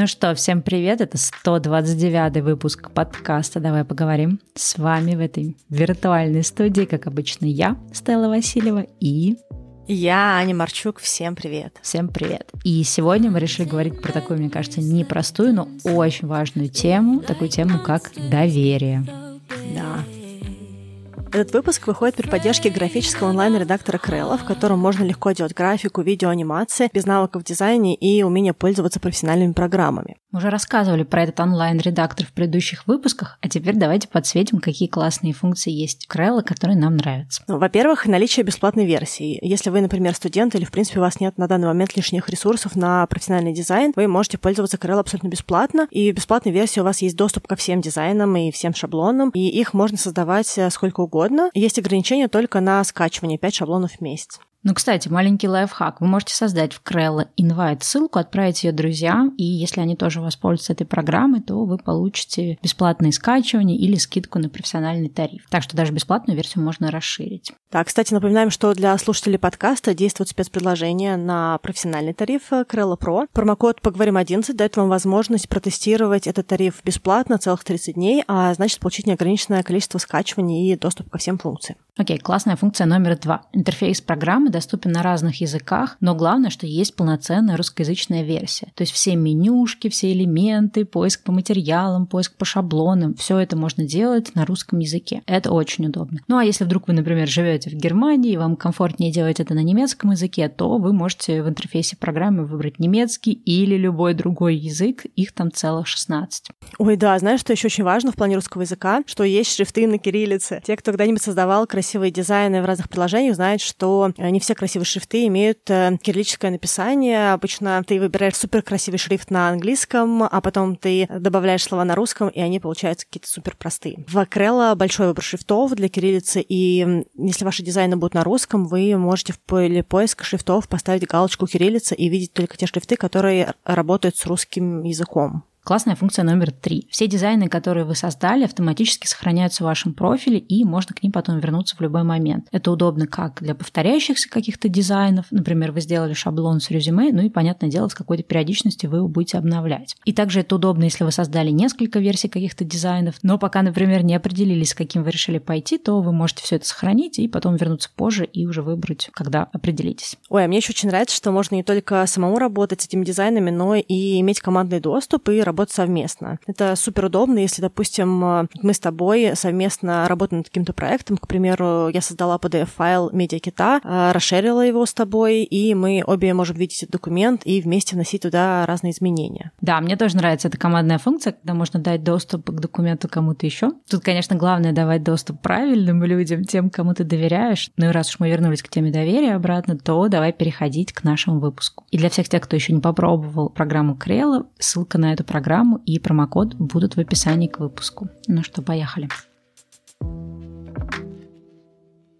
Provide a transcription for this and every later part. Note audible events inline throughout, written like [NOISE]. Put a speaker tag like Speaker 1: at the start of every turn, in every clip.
Speaker 1: Ну что, всем привет, это 129 выпуск подкаста «Давай поговорим». С вами в этой виртуальной студии, как обычно, я, Стелла Васильева, и...
Speaker 2: Я, Аня Марчук, всем привет.
Speaker 1: Всем привет. И сегодня мы решили говорить про такую, мне кажется, непростую, но очень важную тему, такую тему, как доверие.
Speaker 2: Этот выпуск выходит при поддержке графического онлайн-редактора Крелла, в котором можно легко делать графику, видео, анимации, без навыков в дизайне и умения пользоваться профессиональными программами.
Speaker 1: Мы уже рассказывали про этот онлайн-редактор в предыдущих выпусках, а теперь давайте подсветим, какие классные функции есть в Крелла, которые нам нравятся.
Speaker 2: Ну, во-первых, наличие бесплатной версии. Если вы, например, студент или, в принципе, у вас нет на данный момент лишних ресурсов на профессиональный дизайн, вы можете пользоваться Крелл абсолютно бесплатно. И в бесплатной версии у вас есть доступ ко всем дизайнам и всем шаблонам, и их можно создавать э, сколько угодно угодно. Есть ограничение только на скачивание 5 шаблонов в месяц.
Speaker 1: Ну, кстати, маленький лайфхак. Вы можете создать в Крелла инвайт ссылку, отправить ее друзьям, и если они тоже воспользуются этой программой, то вы получите бесплатное скачивание или скидку на профессиональный тариф. Так что даже бесплатную версию можно расширить.
Speaker 2: Так, кстати, напоминаем, что для слушателей подкаста действует спецпредложение на профессиональный тариф Крелла Pro. Промокод «Поговорим 11» дает вам возможность протестировать этот тариф бесплатно целых 30 дней, а значит получить неограниченное количество скачиваний и доступ ко всем функциям.
Speaker 1: Окей, классная функция номер два. Интерфейс программы доступен на разных языках, но главное, что есть полноценная русскоязычная версия. То есть все менюшки, все элементы, поиск по материалам, поиск по шаблонам, все это можно делать на русском языке. Это очень удобно. Ну а если вдруг вы, например, живете в Германии вам комфортнее делать это на немецком языке, то вы можете в интерфейсе программы выбрать немецкий или любой другой язык. Их там целых 16.
Speaker 2: Ой, да, знаешь, что еще очень важно в плане русского языка? Что есть шрифты на кириллице. Те, кто когда-нибудь создавал красивые дизайны в разных приложениях знают, что не все красивые шрифты имеют э, кириллическое написание. Обычно ты выбираешь супер красивый шрифт на английском, а потом ты добавляешь слова на русском, и они получаются какие-то супер простые. В Акрелла большой выбор шрифтов для кириллицы, и если ваши дизайны будут на русском, вы можете в поле поиска шрифтов поставить галочку кириллица и видеть только те шрифты, которые работают с русским языком.
Speaker 1: Классная функция номер три. Все дизайны, которые вы создали, автоматически сохраняются в вашем профиле, и можно к ним потом вернуться в любой момент. Это удобно как для повторяющихся каких-то дизайнов, например, вы сделали шаблон с резюме, ну и, понятное дело, с какой-то периодичностью вы его будете обновлять. И также это удобно, если вы создали несколько версий каких-то дизайнов, но пока, например, не определились, с каким вы решили пойти, то вы можете все это сохранить и потом вернуться позже и уже выбрать, когда определитесь.
Speaker 2: Ой, а мне еще очень нравится, что можно не только самому работать с этими дизайнами, но и иметь командный доступ и работать работать совместно. Это супер удобно, если, допустим, э, мы с тобой совместно работаем над каким-то проектом. К примеру, я создала PDF-файл медиакита, э, расширила его с тобой, и мы обе можем видеть этот документ и вместе вносить туда разные изменения.
Speaker 1: Да, мне тоже нравится эта командная функция, когда можно дать доступ к документу кому-то еще. Тут, конечно, главное давать доступ правильным людям, тем, кому ты доверяешь. Ну и раз уж мы вернулись к теме доверия обратно, то давай переходить к нашему выпуску. И для всех тех, кто еще не попробовал программу Крела, ссылка на эту программу программу и промокод будут в описании к выпуску. Ну что, поехали.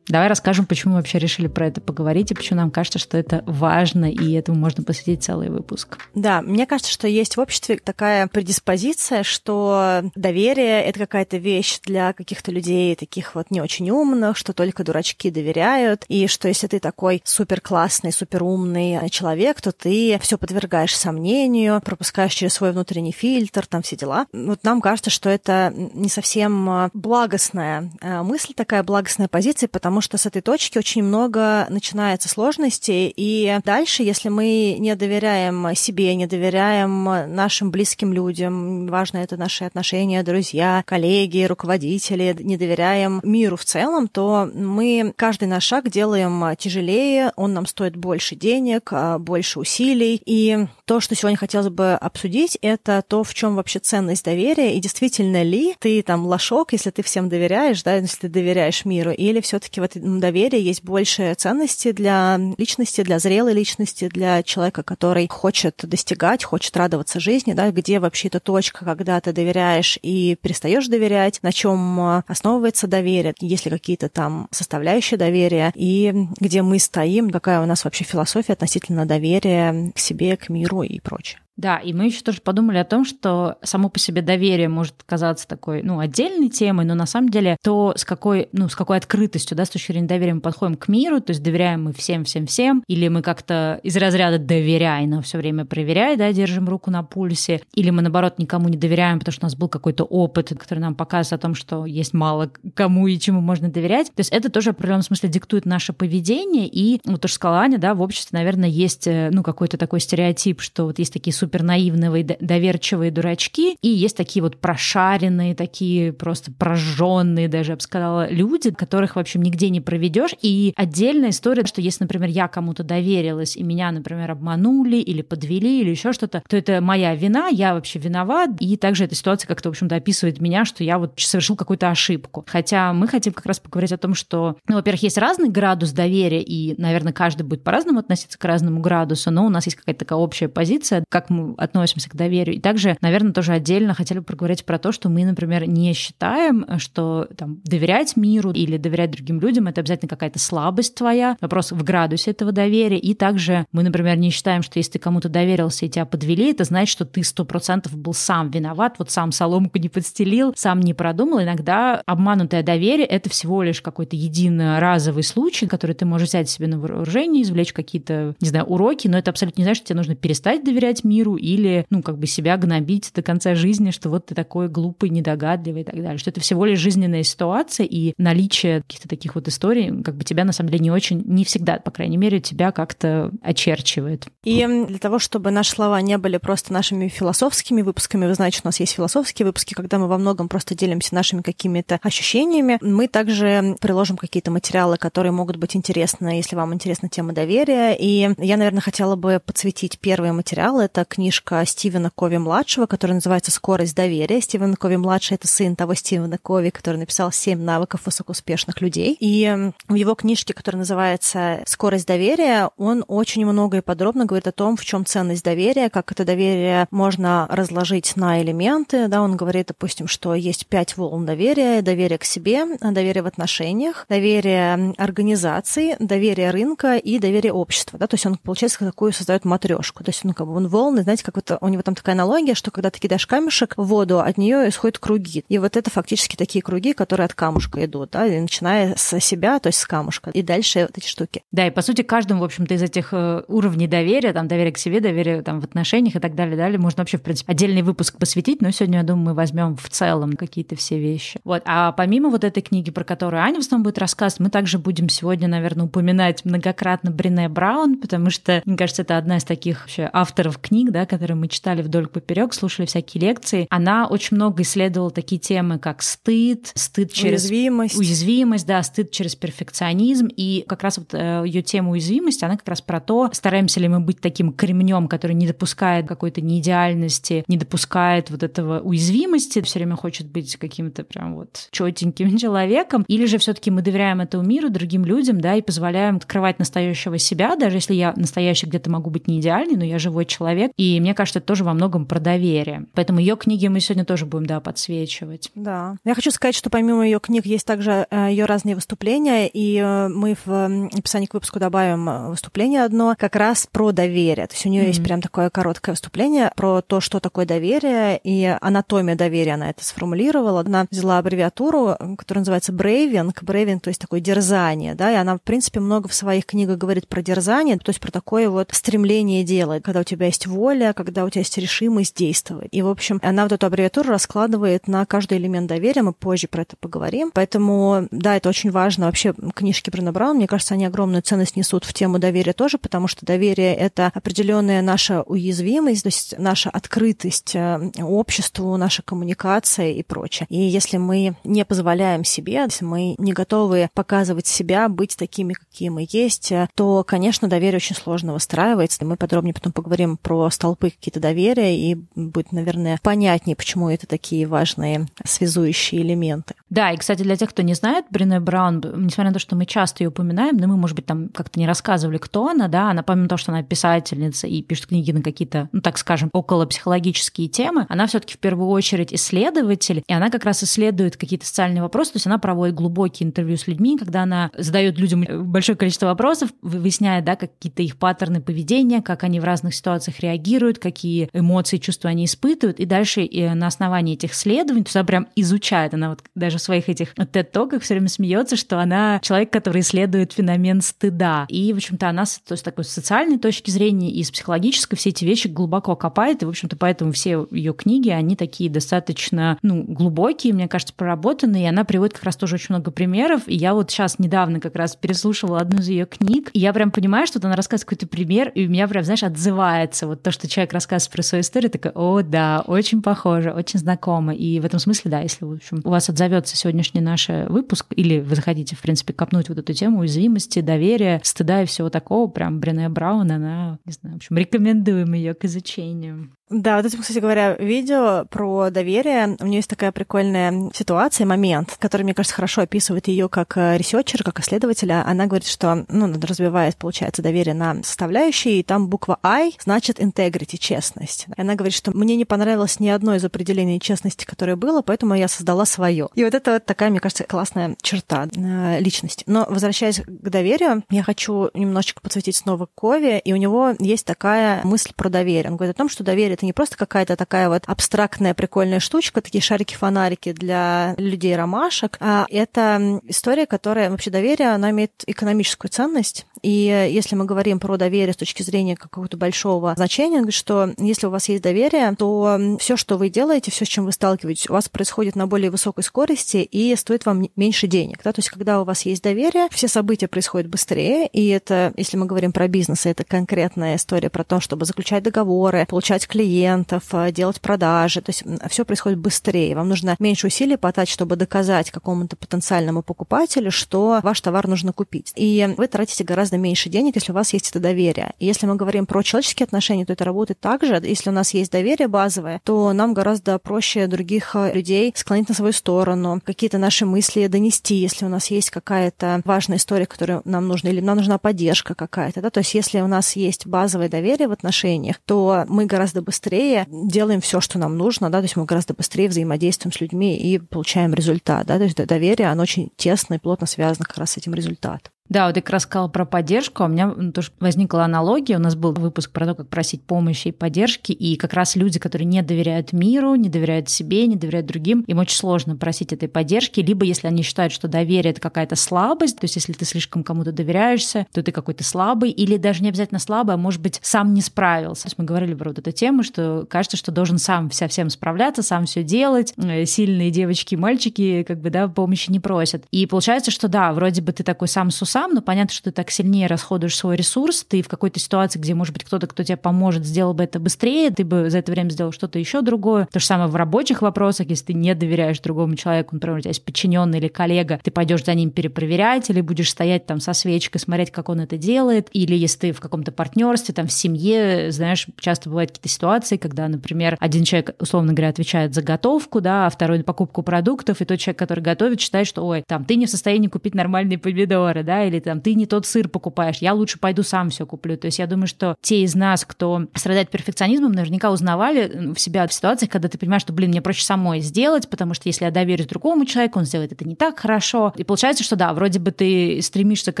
Speaker 1: Давай расскажем, почему мы вообще решили про это поговорить и почему нам кажется, что это важно, и этому можно посвятить целый выпуск.
Speaker 2: Да, мне кажется, что есть в обществе такая предиспозиция, что доверие — это какая-то вещь для каких-то людей, таких вот не очень умных, что только дурачки доверяют, и что если ты такой супер классный, супер умный человек, то ты все подвергаешь сомнению, пропускаешь через свой внутренний фильтр, там все дела. Вот нам кажется, что это не совсем благостная э, мысль, такая благостная позиция, потому потому что с этой точки очень много начинается сложностей, и дальше, если мы не доверяем себе, не доверяем нашим близким людям, важно это наши отношения, друзья, коллеги, руководители, не доверяем миру в целом, то мы каждый наш шаг делаем тяжелее, он нам стоит больше денег, а, больше усилий, и то, что сегодня хотелось бы обсудить, это то, в чем вообще ценность доверия, и действительно ли ты там лошок, если ты всем доверяешь, да, если ты доверяешь миру, или все-таки в этом доверии есть больше ценности для личности, для зрелой личности, для человека, который хочет достигать, хочет радоваться жизни, да, где вообще эта точка, когда ты доверяешь и перестаешь доверять, на чем а, основывается доверие, есть ли какие-то там составляющие доверия, и где мы стоим, какая у нас вообще философия относительно доверия к себе, к миру и прочее.
Speaker 1: Да, и мы еще тоже подумали о том, что само по себе доверие может казаться такой, ну, отдельной темой, но на самом деле то, с какой, ну, с какой открытостью, да, с точки зрения доверия мы подходим к миру, то есть доверяем мы всем-всем-всем, или мы как-то из разряда доверяй, но все время проверяй, да, держим руку на пульсе, или мы, наоборот, никому не доверяем, потому что у нас был какой-то опыт, который нам показывает о том, что есть мало кому и чему можно доверять. То есть это тоже в определенном смысле диктует наше поведение, и, вот то, что сказала Аня, да, в обществе, наверное, есть, э, ну, какой-то такой стереотип, что вот есть такие супер наивные, доверчивые дурачки, и есть такие вот прошаренные, такие просто прожженные, даже, я бы сказала, люди, которых, в общем, нигде не проведешь. И отдельная история, что если, например, я кому-то доверилась, и меня, например, обманули или подвели, или еще что-то, то это моя вина, я вообще виноват. И также эта ситуация как-то, в общем-то, описывает меня, что я вот совершил какую-то ошибку. Хотя мы хотим как раз поговорить о том, что, ну, во-первых, есть разный градус доверия, и, наверное, каждый будет по-разному относиться к разному градусу, но у нас есть какая-то такая общая позиция, как мы относимся к доверию. И также, наверное, тоже отдельно хотели бы проговорить про то, что мы, например, не считаем, что там, доверять миру или доверять другим людям — это обязательно какая-то слабость твоя, вопрос в градусе этого доверия. И также мы, например, не считаем, что если ты кому-то доверился и тебя подвели, это значит, что ты сто процентов был сам виноват, вот сам соломку не подстелил, сам не продумал. Иногда обманутое доверие — это всего лишь какой-то единоразовый случай, который ты можешь взять себе на вооружение, извлечь какие-то, не знаю, уроки, но это абсолютно не значит, что тебе нужно перестать доверять миру или, ну, как бы себя гнобить до конца жизни, что вот ты такой глупый, недогадливый и так далее. Что это всего лишь жизненная ситуация, и наличие каких-то таких вот историй, как бы тебя на самом деле не очень, не всегда, по крайней мере, тебя как-то очерчивает.
Speaker 2: И для того, чтобы наши слова не были просто нашими философскими выпусками, вы знаете, у нас есть философские выпуски, когда мы во многом просто делимся нашими какими-то ощущениями, мы также приложим какие-то материалы, которые могут быть интересны, если вам интересна тема доверия. И я, наверное, хотела бы подсветить первый материал. Это книжка Стивена Кови-младшего, которая называется «Скорость доверия». Стивен Кови-младший — это сын того Стивена Кови, который написал «Семь навыков высокоуспешных людей». И в его книжке, которая называется «Скорость доверия», он очень много и подробно говорит о том, в чем ценность доверия, как это доверие можно разложить на элементы. Да, он говорит, допустим, что есть пять волн доверия. Доверие к себе, доверие в отношениях, доверие организации, доверие рынка и доверие общества. Да? То есть он, получается, такую создает матрешку. То есть ну, как бы он волны, знаете, как вот у него там такая аналогия, что когда ты кидаешь камешек в воду, от нее исходят круги. И вот это фактически такие круги, которые от камушка идут, да, и начиная с себя, то есть с камушка, и дальше вот эти штуки.
Speaker 1: Да, и по сути каждому, в общем-то, из этих э, уровней доверия, там, доверие к себе, доверие там в отношениях и так далее, далее, можно вообще, в принципе, отдельный выпуск посвятить, но сегодня, я думаю, мы возьмем в целом какие-то все вещи. Вот. А помимо вот этой книги, про которую Аня в основном будет рассказывать, мы также будем сегодня, наверное, упоминать многократно Брене Браун, потому что, мне кажется, это одна из таких вообще авторов книг, да, которые мы читали вдоль поперек, слушали всякие лекции. Она очень много исследовала такие темы, как стыд, стыд через
Speaker 2: уязвимость,
Speaker 1: уязвимость, да, стыд через перфекционизм. И как раз вот э, ее тема уязвимости, она как раз про то, стараемся ли мы быть таким кремнем, который не допускает какой-то неидеальности, не допускает вот этого уязвимости, все время хочет быть каким-то прям вот четеньким [LAUGHS] человеком, или же все-таки мы доверяем этому миру, другим людям, да, и позволяем открывать настоящего себя, даже если я настоящий где-то могу быть не идеальный, но я живой человек. И мне кажется, это тоже во многом про доверие. Поэтому ее книги мы сегодня тоже будем, да, подсвечивать.
Speaker 2: Да. Я хочу сказать, что помимо ее книг есть также э, ее разные выступления, и э, мы в описании к выпуску добавим э, выступление одно как раз про доверие. То есть у нее mm-hmm. есть прям такое короткое выступление про то, что такое доверие, и анатомия доверия она это сформулировала. Она взяла аббревиатуру, которая называется брейвинг. Брейвинг, то есть такое дерзание, да, и она, в принципе, много в своих книгах говорит про дерзание, то есть про такое вот стремление делать, когда у тебя есть воля, когда у тебя есть решимость действовать. И, в общем, она вот эту аббревиатуру раскладывает на каждый элемент доверия, мы позже про это поговорим. Поэтому, да, это очень важно. Вообще, книжки Брена Браун, мне кажется, они огромную ценность несут в тему доверия тоже, потому что доверие — это определенная наша уязвимость, то есть наша открытость э, обществу, наша коммуникация и прочее. И если мы не позволяем себе, если мы не готовы показывать себя, быть такими, какие мы есть, э, то, конечно, доверие очень сложно выстраивается. Мы подробнее потом поговорим про столпы какие-то доверия, и будет, наверное, понятнее, почему это такие важные связующие элементы.
Speaker 1: Да, и, кстати, для тех, кто не знает, Брене Браун, несмотря на то, что мы часто ее упоминаем, но мы, может быть, там как-то не рассказывали, кто она, да, она помимо того, что она писательница и пишет книги на какие-то, ну, так скажем, около психологические темы, она все таки в первую очередь исследователь, и она как раз исследует какие-то социальные вопросы, то есть она проводит глубокие интервью с людьми, когда она задает людям большое количество вопросов, выясняет, да, какие-то их паттерны поведения, как они в разных ситуациях реагируют, какие эмоции, чувства они испытывают, и дальше и на основании этих исследований, то есть она прям изучает, она вот даже в своих этих TED-токах все время смеется, что она человек, который исследует феномен стыда. И, в общем-то, она то есть, такой с социальной точки зрения и с психологической все эти вещи глубоко копает, и, в общем-то, поэтому все ее книги, они такие достаточно, ну, глубокие, мне кажется, проработанные, и она приводит как раз тоже очень много примеров, и я вот сейчас недавно как раз переслушивала одну из ее книг, и я прям понимаю, что она рассказывает какой-то пример, и у меня прям, знаешь, отзывается вот то, что человек рассказывает про свою историю, такая, о, да, очень похоже, очень знакомо, и в этом смысле, да, если, в общем, у вас отзовется сегодняшний наш выпуск, или вы захотите, в принципе, копнуть вот эту тему уязвимости, доверия, стыда и всего такого, прям Брене Браун, она, не знаю, в общем, рекомендуем ее к изучению.
Speaker 2: Да, вот этим, кстати говоря, видео про доверие. У нее есть такая прикольная ситуация, момент, который, мне кажется, хорошо описывает ее как э, researcher, как исследователя. Она говорит, что ну, развивает, получается, доверие на составляющие, и там буква I значит integrity, честность. И она говорит, что мне не понравилось ни одно из определений честности, которое было, поэтому я создала свое. И вот это вот такая, мне кажется, классная черта э, личности. Но возвращаясь к доверию, я хочу немножечко подсветить снова Кови, и у него есть такая мысль про доверие. Он говорит о том, что доверие это не просто какая-то такая вот абстрактная прикольная штучка, такие шарики-фонарики для людей-ромашек, а это история, которая вообще доверие, она имеет экономическую ценность. И если мы говорим про доверие с точки зрения какого-то большого значения, что если у вас есть доверие, то все, что вы делаете, все, с чем вы сталкиваетесь, у вас происходит на более высокой скорости и стоит вам меньше денег. Да? То есть, когда у вас есть доверие, все события происходят быстрее, и это, если мы говорим про бизнес, это конкретная история про то, чтобы заключать договоры, получать клиентов, клиентов, э, делать продажи. То есть все происходит быстрее. Вам нужно меньше усилий потратить, чтобы доказать какому-то потенциальному покупателю, что ваш товар нужно купить. И вы тратите гораздо меньше денег, если у вас есть это доверие. И если мы говорим про человеческие отношения, то это работает так же. Если у нас есть доверие базовое, то нам гораздо проще других э, людей склонить на свою сторону, какие-то наши мысли донести, если у нас есть какая-то важная история, которая нам нужна, или нам нужна поддержка какая-то. Да? То есть если у нас есть базовое доверие в отношениях, то мы гораздо быстрее быстрее делаем все, что нам нужно, да, то есть мы гораздо быстрее взаимодействуем с людьми и получаем результат, да, то есть доверие, оно очень тесно и плотно связано как раз с этим результатом.
Speaker 1: Да, вот я как раз сказала про поддержку, а у меня тоже возникла аналогия. У нас был выпуск про то, как просить помощи и поддержки, и как раз люди, которые не доверяют миру, не доверяют себе, не доверяют другим, им очень сложно просить этой поддержки, либо если они считают, что доверие — это какая-то слабость, то есть если ты слишком кому-то доверяешься, то ты какой-то слабый, или даже не обязательно слабый, а может быть, сам не справился. То есть мы говорили про вот эту тему, что кажется, что должен сам вся всем справляться, сам все делать, э, сильные девочки и мальчики как бы, да, помощи не просят. И получается, что да, вроде бы ты такой сам с сам, но понятно, что ты так сильнее расходуешь свой ресурс, ты в какой-то ситуации, где, может быть, кто-то, кто тебе поможет, сделал бы это быстрее, ты бы за это время сделал что-то еще другое. То же самое в рабочих вопросах, если ты не доверяешь другому человеку, например, у тебя есть подчиненный или коллега, ты пойдешь за ним перепроверять или будешь стоять там со свечкой, смотреть, как он это делает, или если ты в каком-то партнерстве, там в семье, знаешь, часто бывают какие-то ситуации, когда, например, один человек, условно говоря, отвечает за готовку, да, а второй на покупку продуктов, и тот человек, который готовит, считает, что, ой, там, ты не в состоянии купить нормальные помидоры, да, или там, ты не тот сыр покупаешь, я лучше пойду сам все куплю. То есть я думаю, что те из нас, кто страдает перфекционизмом, наверняка узнавали в себя в ситуациях, когда ты понимаешь, что, блин, мне проще самой сделать, потому что если я доверюсь другому человеку, он сделает это не так хорошо. И получается, что да, вроде бы ты стремишься к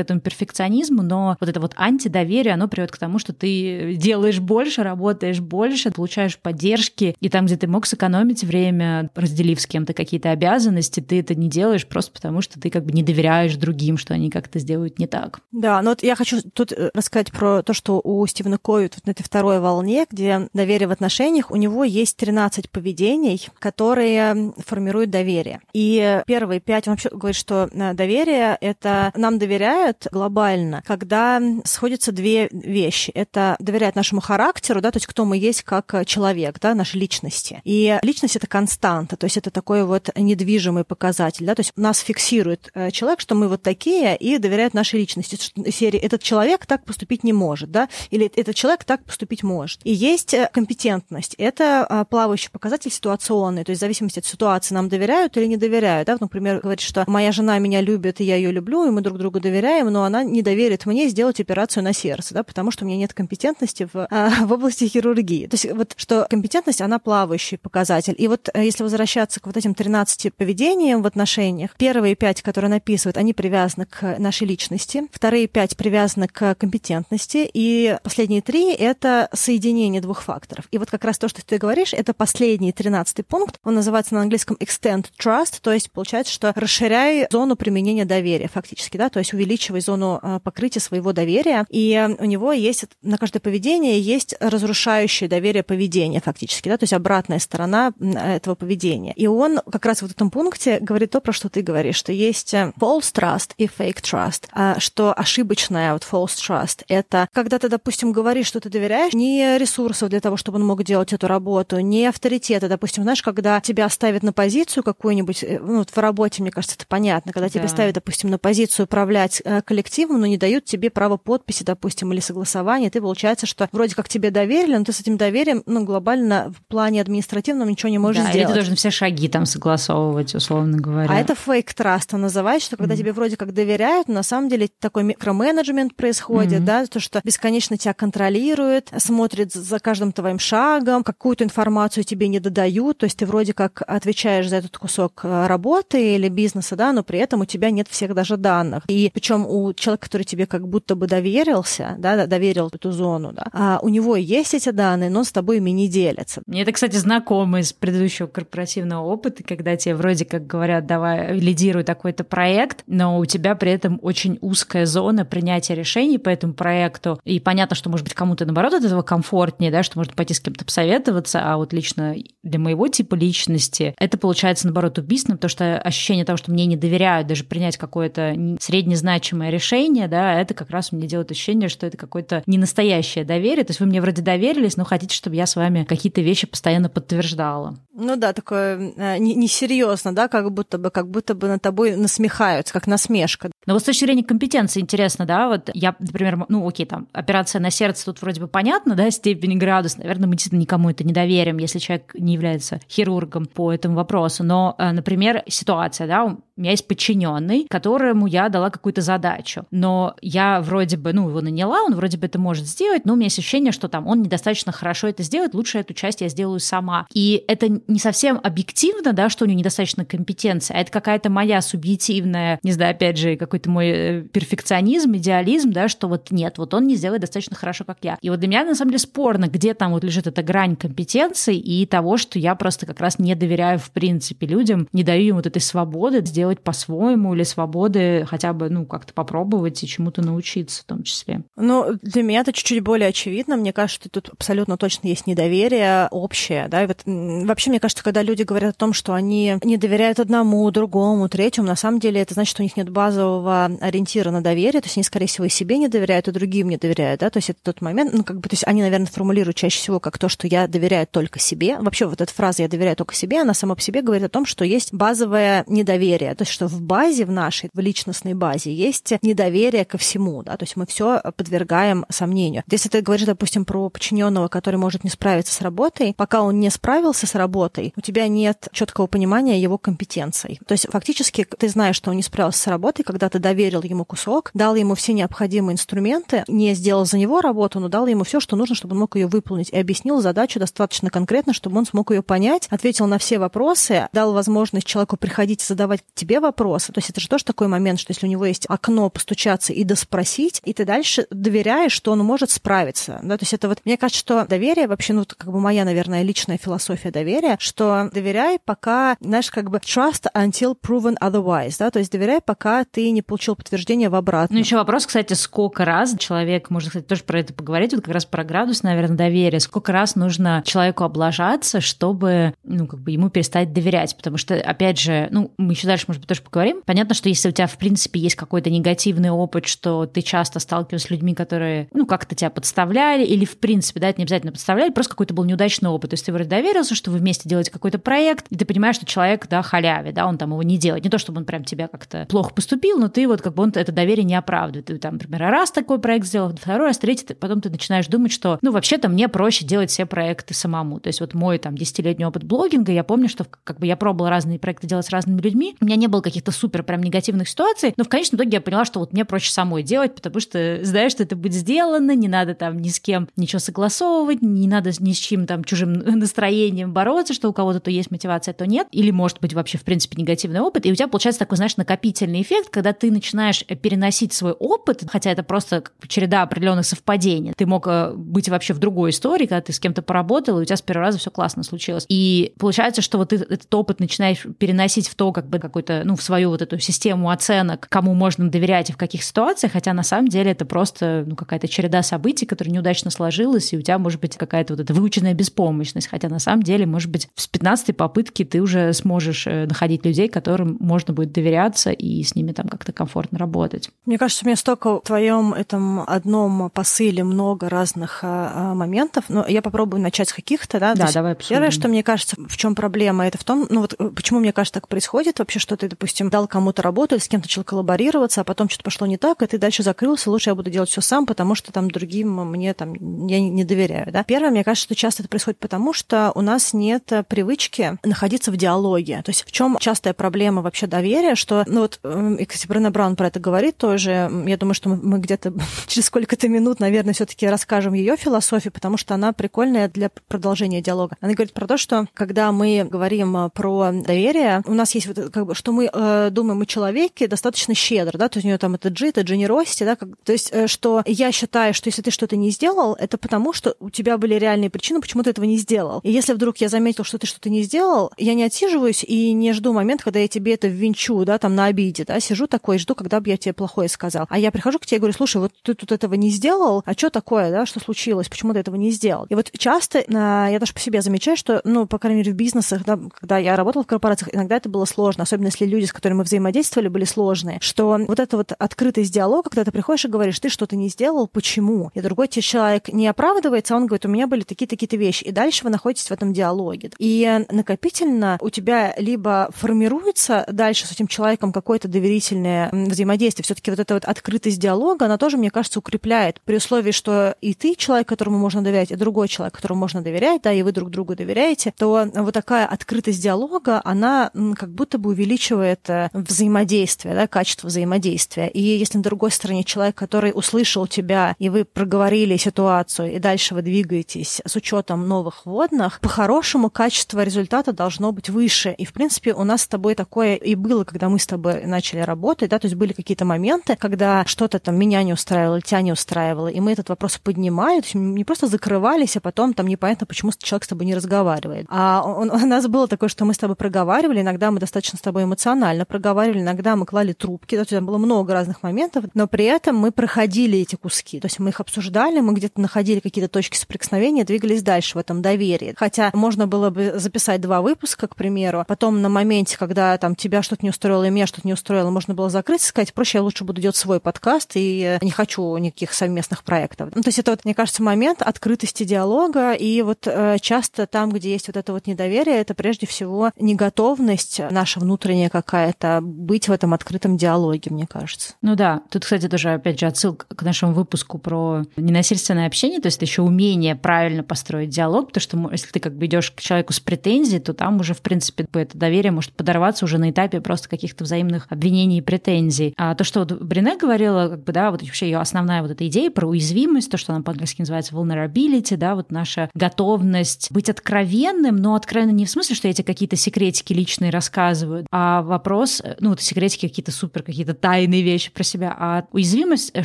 Speaker 1: этому перфекционизму, но вот это вот антидоверие, оно приводит к тому, что ты делаешь больше, работаешь больше, получаешь поддержки, и там, где ты мог сэкономить время, разделив с кем-то какие-то обязанности, ты это не делаешь просто потому, что ты как бы не доверяешь другим, что они как-то сделают не так.
Speaker 2: Да, но вот я хочу тут э, рассказать про то, что у Стивена Кови вот на этой второй волне, где доверие в отношениях, у него есть 13 поведений, которые формируют доверие. И первые пять, он вообще говорит, что э, доверие — это нам доверяют глобально, когда сходятся две вещи. Это доверяют нашему характеру, да, то есть кто мы есть как человек, да, нашей личности. И личность — это константа, то есть это такой вот недвижимый показатель, да, то есть нас фиксирует э, человек, что мы вот такие, и доверяет доверяют нашей личности. Серии «этот человек так поступить не может», да, или «этот человек так поступить может». И есть э, компетентность. Это а, плавающий показатель ситуационный, то есть в зависимости от ситуации нам доверяют или не доверяют. Да? Например, говорит, что моя жена меня любит, и я ее люблю, и мы друг другу доверяем, но она не доверит мне сделать операцию на сердце, да, потому что у меня нет компетентности в, а, [LAUGHS] в области хирургии. То есть вот что компетентность, она плавающий показатель. И вот э, если возвращаться к вот этим 13 поведениям в отношениях, первые пять, которые написывают, они привязаны к нашей личности, вторые пять привязаны к компетентности, и последние три — это соединение двух факторов. И вот как раз то, что ты говоришь, это последний, тринадцатый пункт, он называется на английском extend trust, то есть получается, что расширяй зону применения доверия фактически, да, то есть увеличивай зону а, покрытия своего доверия, и у него есть, на каждое поведение есть разрушающее доверие поведения фактически, да, то есть обратная сторона этого поведения. И он как раз в этом пункте говорит то, про что ты говоришь, что есть э, false trust и fake trust, а, что ошибочная вот false trust — это когда ты, допустим, говоришь, что ты доверяешь, не ресурсов для того, чтобы он мог делать эту работу, не авторитета, допустим, знаешь, когда тебя ставят на позицию какую-нибудь, э, ну, вот в работе, мне кажется, это понятно, когда да. тебя ставят, допустим, на позицию управлять э, коллективом, но не дают тебе право подписи, допустим, или согласования, ты получается, что вроде как тебе доверили, но ты с этим доверием, ну, глобально в плане административном ничего не можешь
Speaker 1: да,
Speaker 2: сделать.
Speaker 1: Или ты должен все шаги там согласовывать, условно говоря.
Speaker 2: А это фейк траст называется, что когда mm-hmm. тебе вроде как доверяют, но на самом деле такой микроменеджмент происходит, mm-hmm. да, то, что бесконечно тебя контролирует, смотрит за каждым твоим шагом, какую-то информацию тебе не додают, то есть ты вроде как отвечаешь за этот кусок э, работы или бизнеса, да, но при этом у тебя нет всех даже данных. И причем у человека, который тебе как будто бы доверился, да, доверил эту зону, да, а у него есть эти данные, но с тобой ими не делится.
Speaker 1: Мне это, кстати, знакомо из предыдущего корпоративного опыта, когда тебе вроде как говорят, давай, лидируй такой-то проект, но у тебя при этом очень узкая зона принятия решений по этому проекту. И понятно, что, может быть, кому-то, наоборот, от этого комфортнее, да, что можно пойти с кем-то посоветоваться, а вот лично для моего типа личности это получается, наоборот, убийственным, потому что ощущение того, что мне не доверяют даже принять какое-то среднезначимое решение, да, это как раз мне делает ощущение, что это какое-то ненастоящее доверие. То есть вы мне вроде доверились, но хотите, чтобы я с вами какие-то вещи постоянно подтверждала.
Speaker 2: Ну да, такое э, несерьезно, да, как будто бы, как будто бы над тобой насмехаются, как насмешка.
Speaker 1: Но вот с точки зрения компетенции интересно, да, вот я, например, ну окей, там, операция на сердце тут вроде бы понятно, да, степень градус, наверное, мы действительно никому это не доверим, если человек не является хирургом по этому вопросу. Но, э, например, ситуация, да, у меня есть подчиненный, которому я дала какую-то задачу, но я вроде бы, ну, его наняла, он вроде бы это может сделать, но у меня есть ощущение, что там он недостаточно хорошо это сделает, лучше эту часть я сделаю сама. И это не совсем объективно, да, что у него недостаточно компетенции, а это какая-то моя субъективная, не знаю, опять же, какой-то мой э, перфекционизм, идеализм, да, что вот нет, вот он не сделает достаточно хорошо, как я. И вот для меня, на самом деле, спорно, где там вот лежит эта грань компетенции и того, что я просто как раз не доверяю, в принципе, людям, не даю им вот этой свободы сделать по-своему или свободы хотя бы, ну, как-то попробовать и чему-то научиться в том числе.
Speaker 2: Ну, для меня это чуть-чуть более очевидно. Мне кажется, тут абсолютно точно есть недоверие общее, да, и вот вообще, мне кажется, когда люди говорят о том, что они не доверяют одному, другому, третьему, на самом деле это значит, что у них нет базового ориентира на доверие, то есть они, скорее всего, и себе не доверяют, и другим не доверяют, да, то есть это тот момент, ну, как бы, то есть они, наверное, формулируют чаще всего как то, что я доверяю только себе. Вообще вот эта фраза «я доверяю только себе», она сама по себе говорит о том, что есть базовое недоверие, то есть что в базе, в нашей, в личностной базе есть недоверие ко всему, да, то есть мы все подвергаем сомнению. Если ты говоришь, допустим, про подчиненного, который может не справиться с работой, пока он не справился с работой, у тебя нет четкого понимания его компетенций. То есть фактически ты знаешь, что он не справился с работой, когда ты доверил ему кусок, дал ему все необходимые инструменты, не сделал за него работу, но дал ему все, что нужно, чтобы он мог ее выполнить, и объяснил задачу достаточно конкретно, чтобы он смог ее понять, ответил на все вопросы, дал возможность человеку приходить и задавать тебе вопросы. То есть это же тоже такой момент, что если у него есть окно постучаться и доспросить, и ты дальше доверяешь, что он может справиться. Да? То есть это вот, мне кажется, что доверие вообще, ну, как бы моя, наверное, личная философия доверия, что доверяй, пока, знаешь, как бы trust until proven otherwise, да, то есть доверяй, пока ты не получил подтверждение в обратном.
Speaker 1: Ну, еще вопрос, кстати, сколько раз человек, можно, кстати, тоже про это поговорить, вот как раз про градус, наверное, доверия, сколько раз нужно человеку облажаться, чтобы, ну, как бы ему перестать доверять, потому что, опять же, ну, мы еще дальше, может может быть, тоже поговорим. Понятно, что если у тебя, в принципе, есть какой-то негативный опыт, что ты часто сталкиваешься с людьми, которые, ну, как-то тебя подставляли, или, в принципе, да, это не обязательно подставляли, просто какой-то был неудачный опыт. То есть ты вроде доверился, что вы вместе делаете какой-то проект, и ты понимаешь, что человек, да, халявит, да, он там его не делает. Не то, чтобы он прям тебя как-то плохо поступил, но ты вот как бы он это доверие не оправдывает. Ты там, например, раз такой проект сделал, второй раз, третий, потом ты начинаешь думать, что, ну, вообще-то мне проще делать все проекты самому. То есть вот мой там десятилетний опыт блогинга, я помню, что как бы я пробовала разные проекты делать с разными людьми, у меня не было каких-то супер прям негативных ситуаций, но в конечном итоге я поняла, что вот мне проще самой делать, потому что знаешь, что это будет сделано, не надо там ни с кем ничего согласовывать, не надо ни с чьим там чужим [LAUGHS] настроением бороться, что у кого-то то есть мотивация, то нет, или может быть вообще в принципе негативный опыт, и у тебя получается такой, знаешь, накопительный эффект, когда ты начинаешь переносить свой опыт, хотя это просто череда определенных совпадений. Ты мог э, быть вообще в другой истории, когда ты с кем-то поработал, и у тебя с первого раза все классно случилось. И получается, что вот ты этот опыт начинаешь переносить в то, как бы какой-то, ну, в свою вот эту систему оценок, кому можно доверять и в каких ситуациях, хотя на самом деле это просто, ну, какая-то череда событий, которая неудачно сложилась, и у тебя может быть какая-то вот эта выученная беспомощность, хотя на самом деле, может быть, с 15 попытки ты уже сможешь э, находить людей, которым можно будет доверяться и с ними там как-то комфортно работать.
Speaker 2: Мне кажется, у меня столько в твоем этом одном посыле много разных а, а, моментов, но я попробую начать с каких-то, да?
Speaker 1: Да, давай
Speaker 2: обсудим. Первое, что мне кажется, в чем проблема, это в том, ну вот э, почему мне кажется так происходит вообще, что ты, допустим, дал кому-то работу или с кем-то начал коллаборироваться, а потом что-то пошло не так, и ты дальше закрылся, лучше я буду делать все сам, потому что там другим мне там я не доверяю, да? Первое, мне кажется, что часто это происходит потому, что у нас нет привычки находиться в диалоге. То есть в чем частая проблема вообще доверия, что, ну вот, и, кстати, Брена Браун про это говорит тоже, я думаю, что мы где-то [LAUGHS] через сколько-то минут, наверное, все-таки расскажем ее философию, потому что она прикольная для продолжения диалога. Она говорит про то, что когда мы говорим э, про доверие, у нас есть вот как бы, что мы э, думаем о человеке достаточно щедро, да, то есть у нее там это G, это generosity, да, как, то есть э, что я считаю, что если ты что-то не сделал, это потому, что у тебя были реальные причины, почему ты этого не сделал. И если вдруг я заметил, что ты что-то не сделал, я не отсиживаюсь и не жду момент, когда я тебе это ввинчу, да, там на обиде, да, сижу такой жду, когда бы я тебе плохое сказал. А я прихожу к тебе и говорю, слушай, вот ты тут этого не сделал, а что такое, да, что случилось, почему ты этого не сделал? И вот часто, а, я даже по себе замечаю, что, ну, по крайней мере, в бизнесах, да, когда я работала в корпорациях, иногда это было сложно, особенно если люди, с которыми мы взаимодействовали, были сложные, что вот эта вот открытость диалога, когда ты приходишь и говоришь, ты что-то не сделал, почему? И другой тебе человек не оправдывается, он говорит, у меня были такие-такие-то вещи. И дальше вы находитесь в этом диалоге. И накопительно у тебя либо формируется дальше с этим человеком какое-то доверительное взаимодействие. Все-таки вот эта вот открытость диалога, она тоже, мне кажется, укрепляет. При условии, что и ты человек, которому можно доверять, и другой человек, которому можно доверять, да, и вы друг другу доверяете, то вот такая открытость диалога, она как будто бы увеличивает э, взаимодействие, да, качество взаимодействия. И если на другой стороне человек, который услышал тебя, и вы проговорили ситуацию, и дальше вы двигаетесь с учетом новых вводных, по-хорошему качество результата должно быть выше. И, в принципе, у нас с тобой такое и было, когда мы с тобой начали работать, да, то есть были какие-то моменты, когда что-то там меня не устраивало, тебя не устраивало, и мы этот вопрос поднимали, то есть не просто закрывались, а потом там непонятно, почему человек с тобой не разговаривает. А он, у нас было такое, что мы с тобой проговаривали, иногда мы достаточно с тобой эмоционально проговаривали, иногда мы клали трубки, то есть там было много разных моментов, но при этом мы проходили эти куски, то есть мы их обсуждали, мы где-то находили какие-то точки соприкосновения, двигались дальше в этом доверии. Хотя можно было бы записать два выпуска, к примеру, потом на моменте, когда там тебя что-то не устроило, и меня что-то не устроило, можно было закрыть и сказать, проще я лучше буду делать свой подкаст и не хочу никаких совместных проектов. Ну, то есть это вот, мне кажется, момент открытости диалога, и вот э, часто там, где есть вот это вот недоверие, это прежде всего неготовность наша внутренняя какая-то быть в этом открытом диалоге, мне кажется.
Speaker 1: Ну да, тут, кстати, тоже, опять же, отсылка к нашему выпуску про ненасильственное общение, то есть это еще умение правильно построить диалог, потому что если ты как бы идешь к человеку с претензией, то там уже, в принципе, это доверие может подорваться уже на этапе просто каких-то взаимных обвинений и претензий. А то, что вот Брене говорила, как бы, да, вот вообще ее основная вот эта идея про уязвимость, то, что она по-английски называется vulnerability, да, вот наша готовность быть откровенным, но откровенно не в смысле, что тебе какие-то секретики личные рассказываю, а вопрос, ну, вот секретики какие-то супер, какие-то тайные вещи про себя, а уязвимость,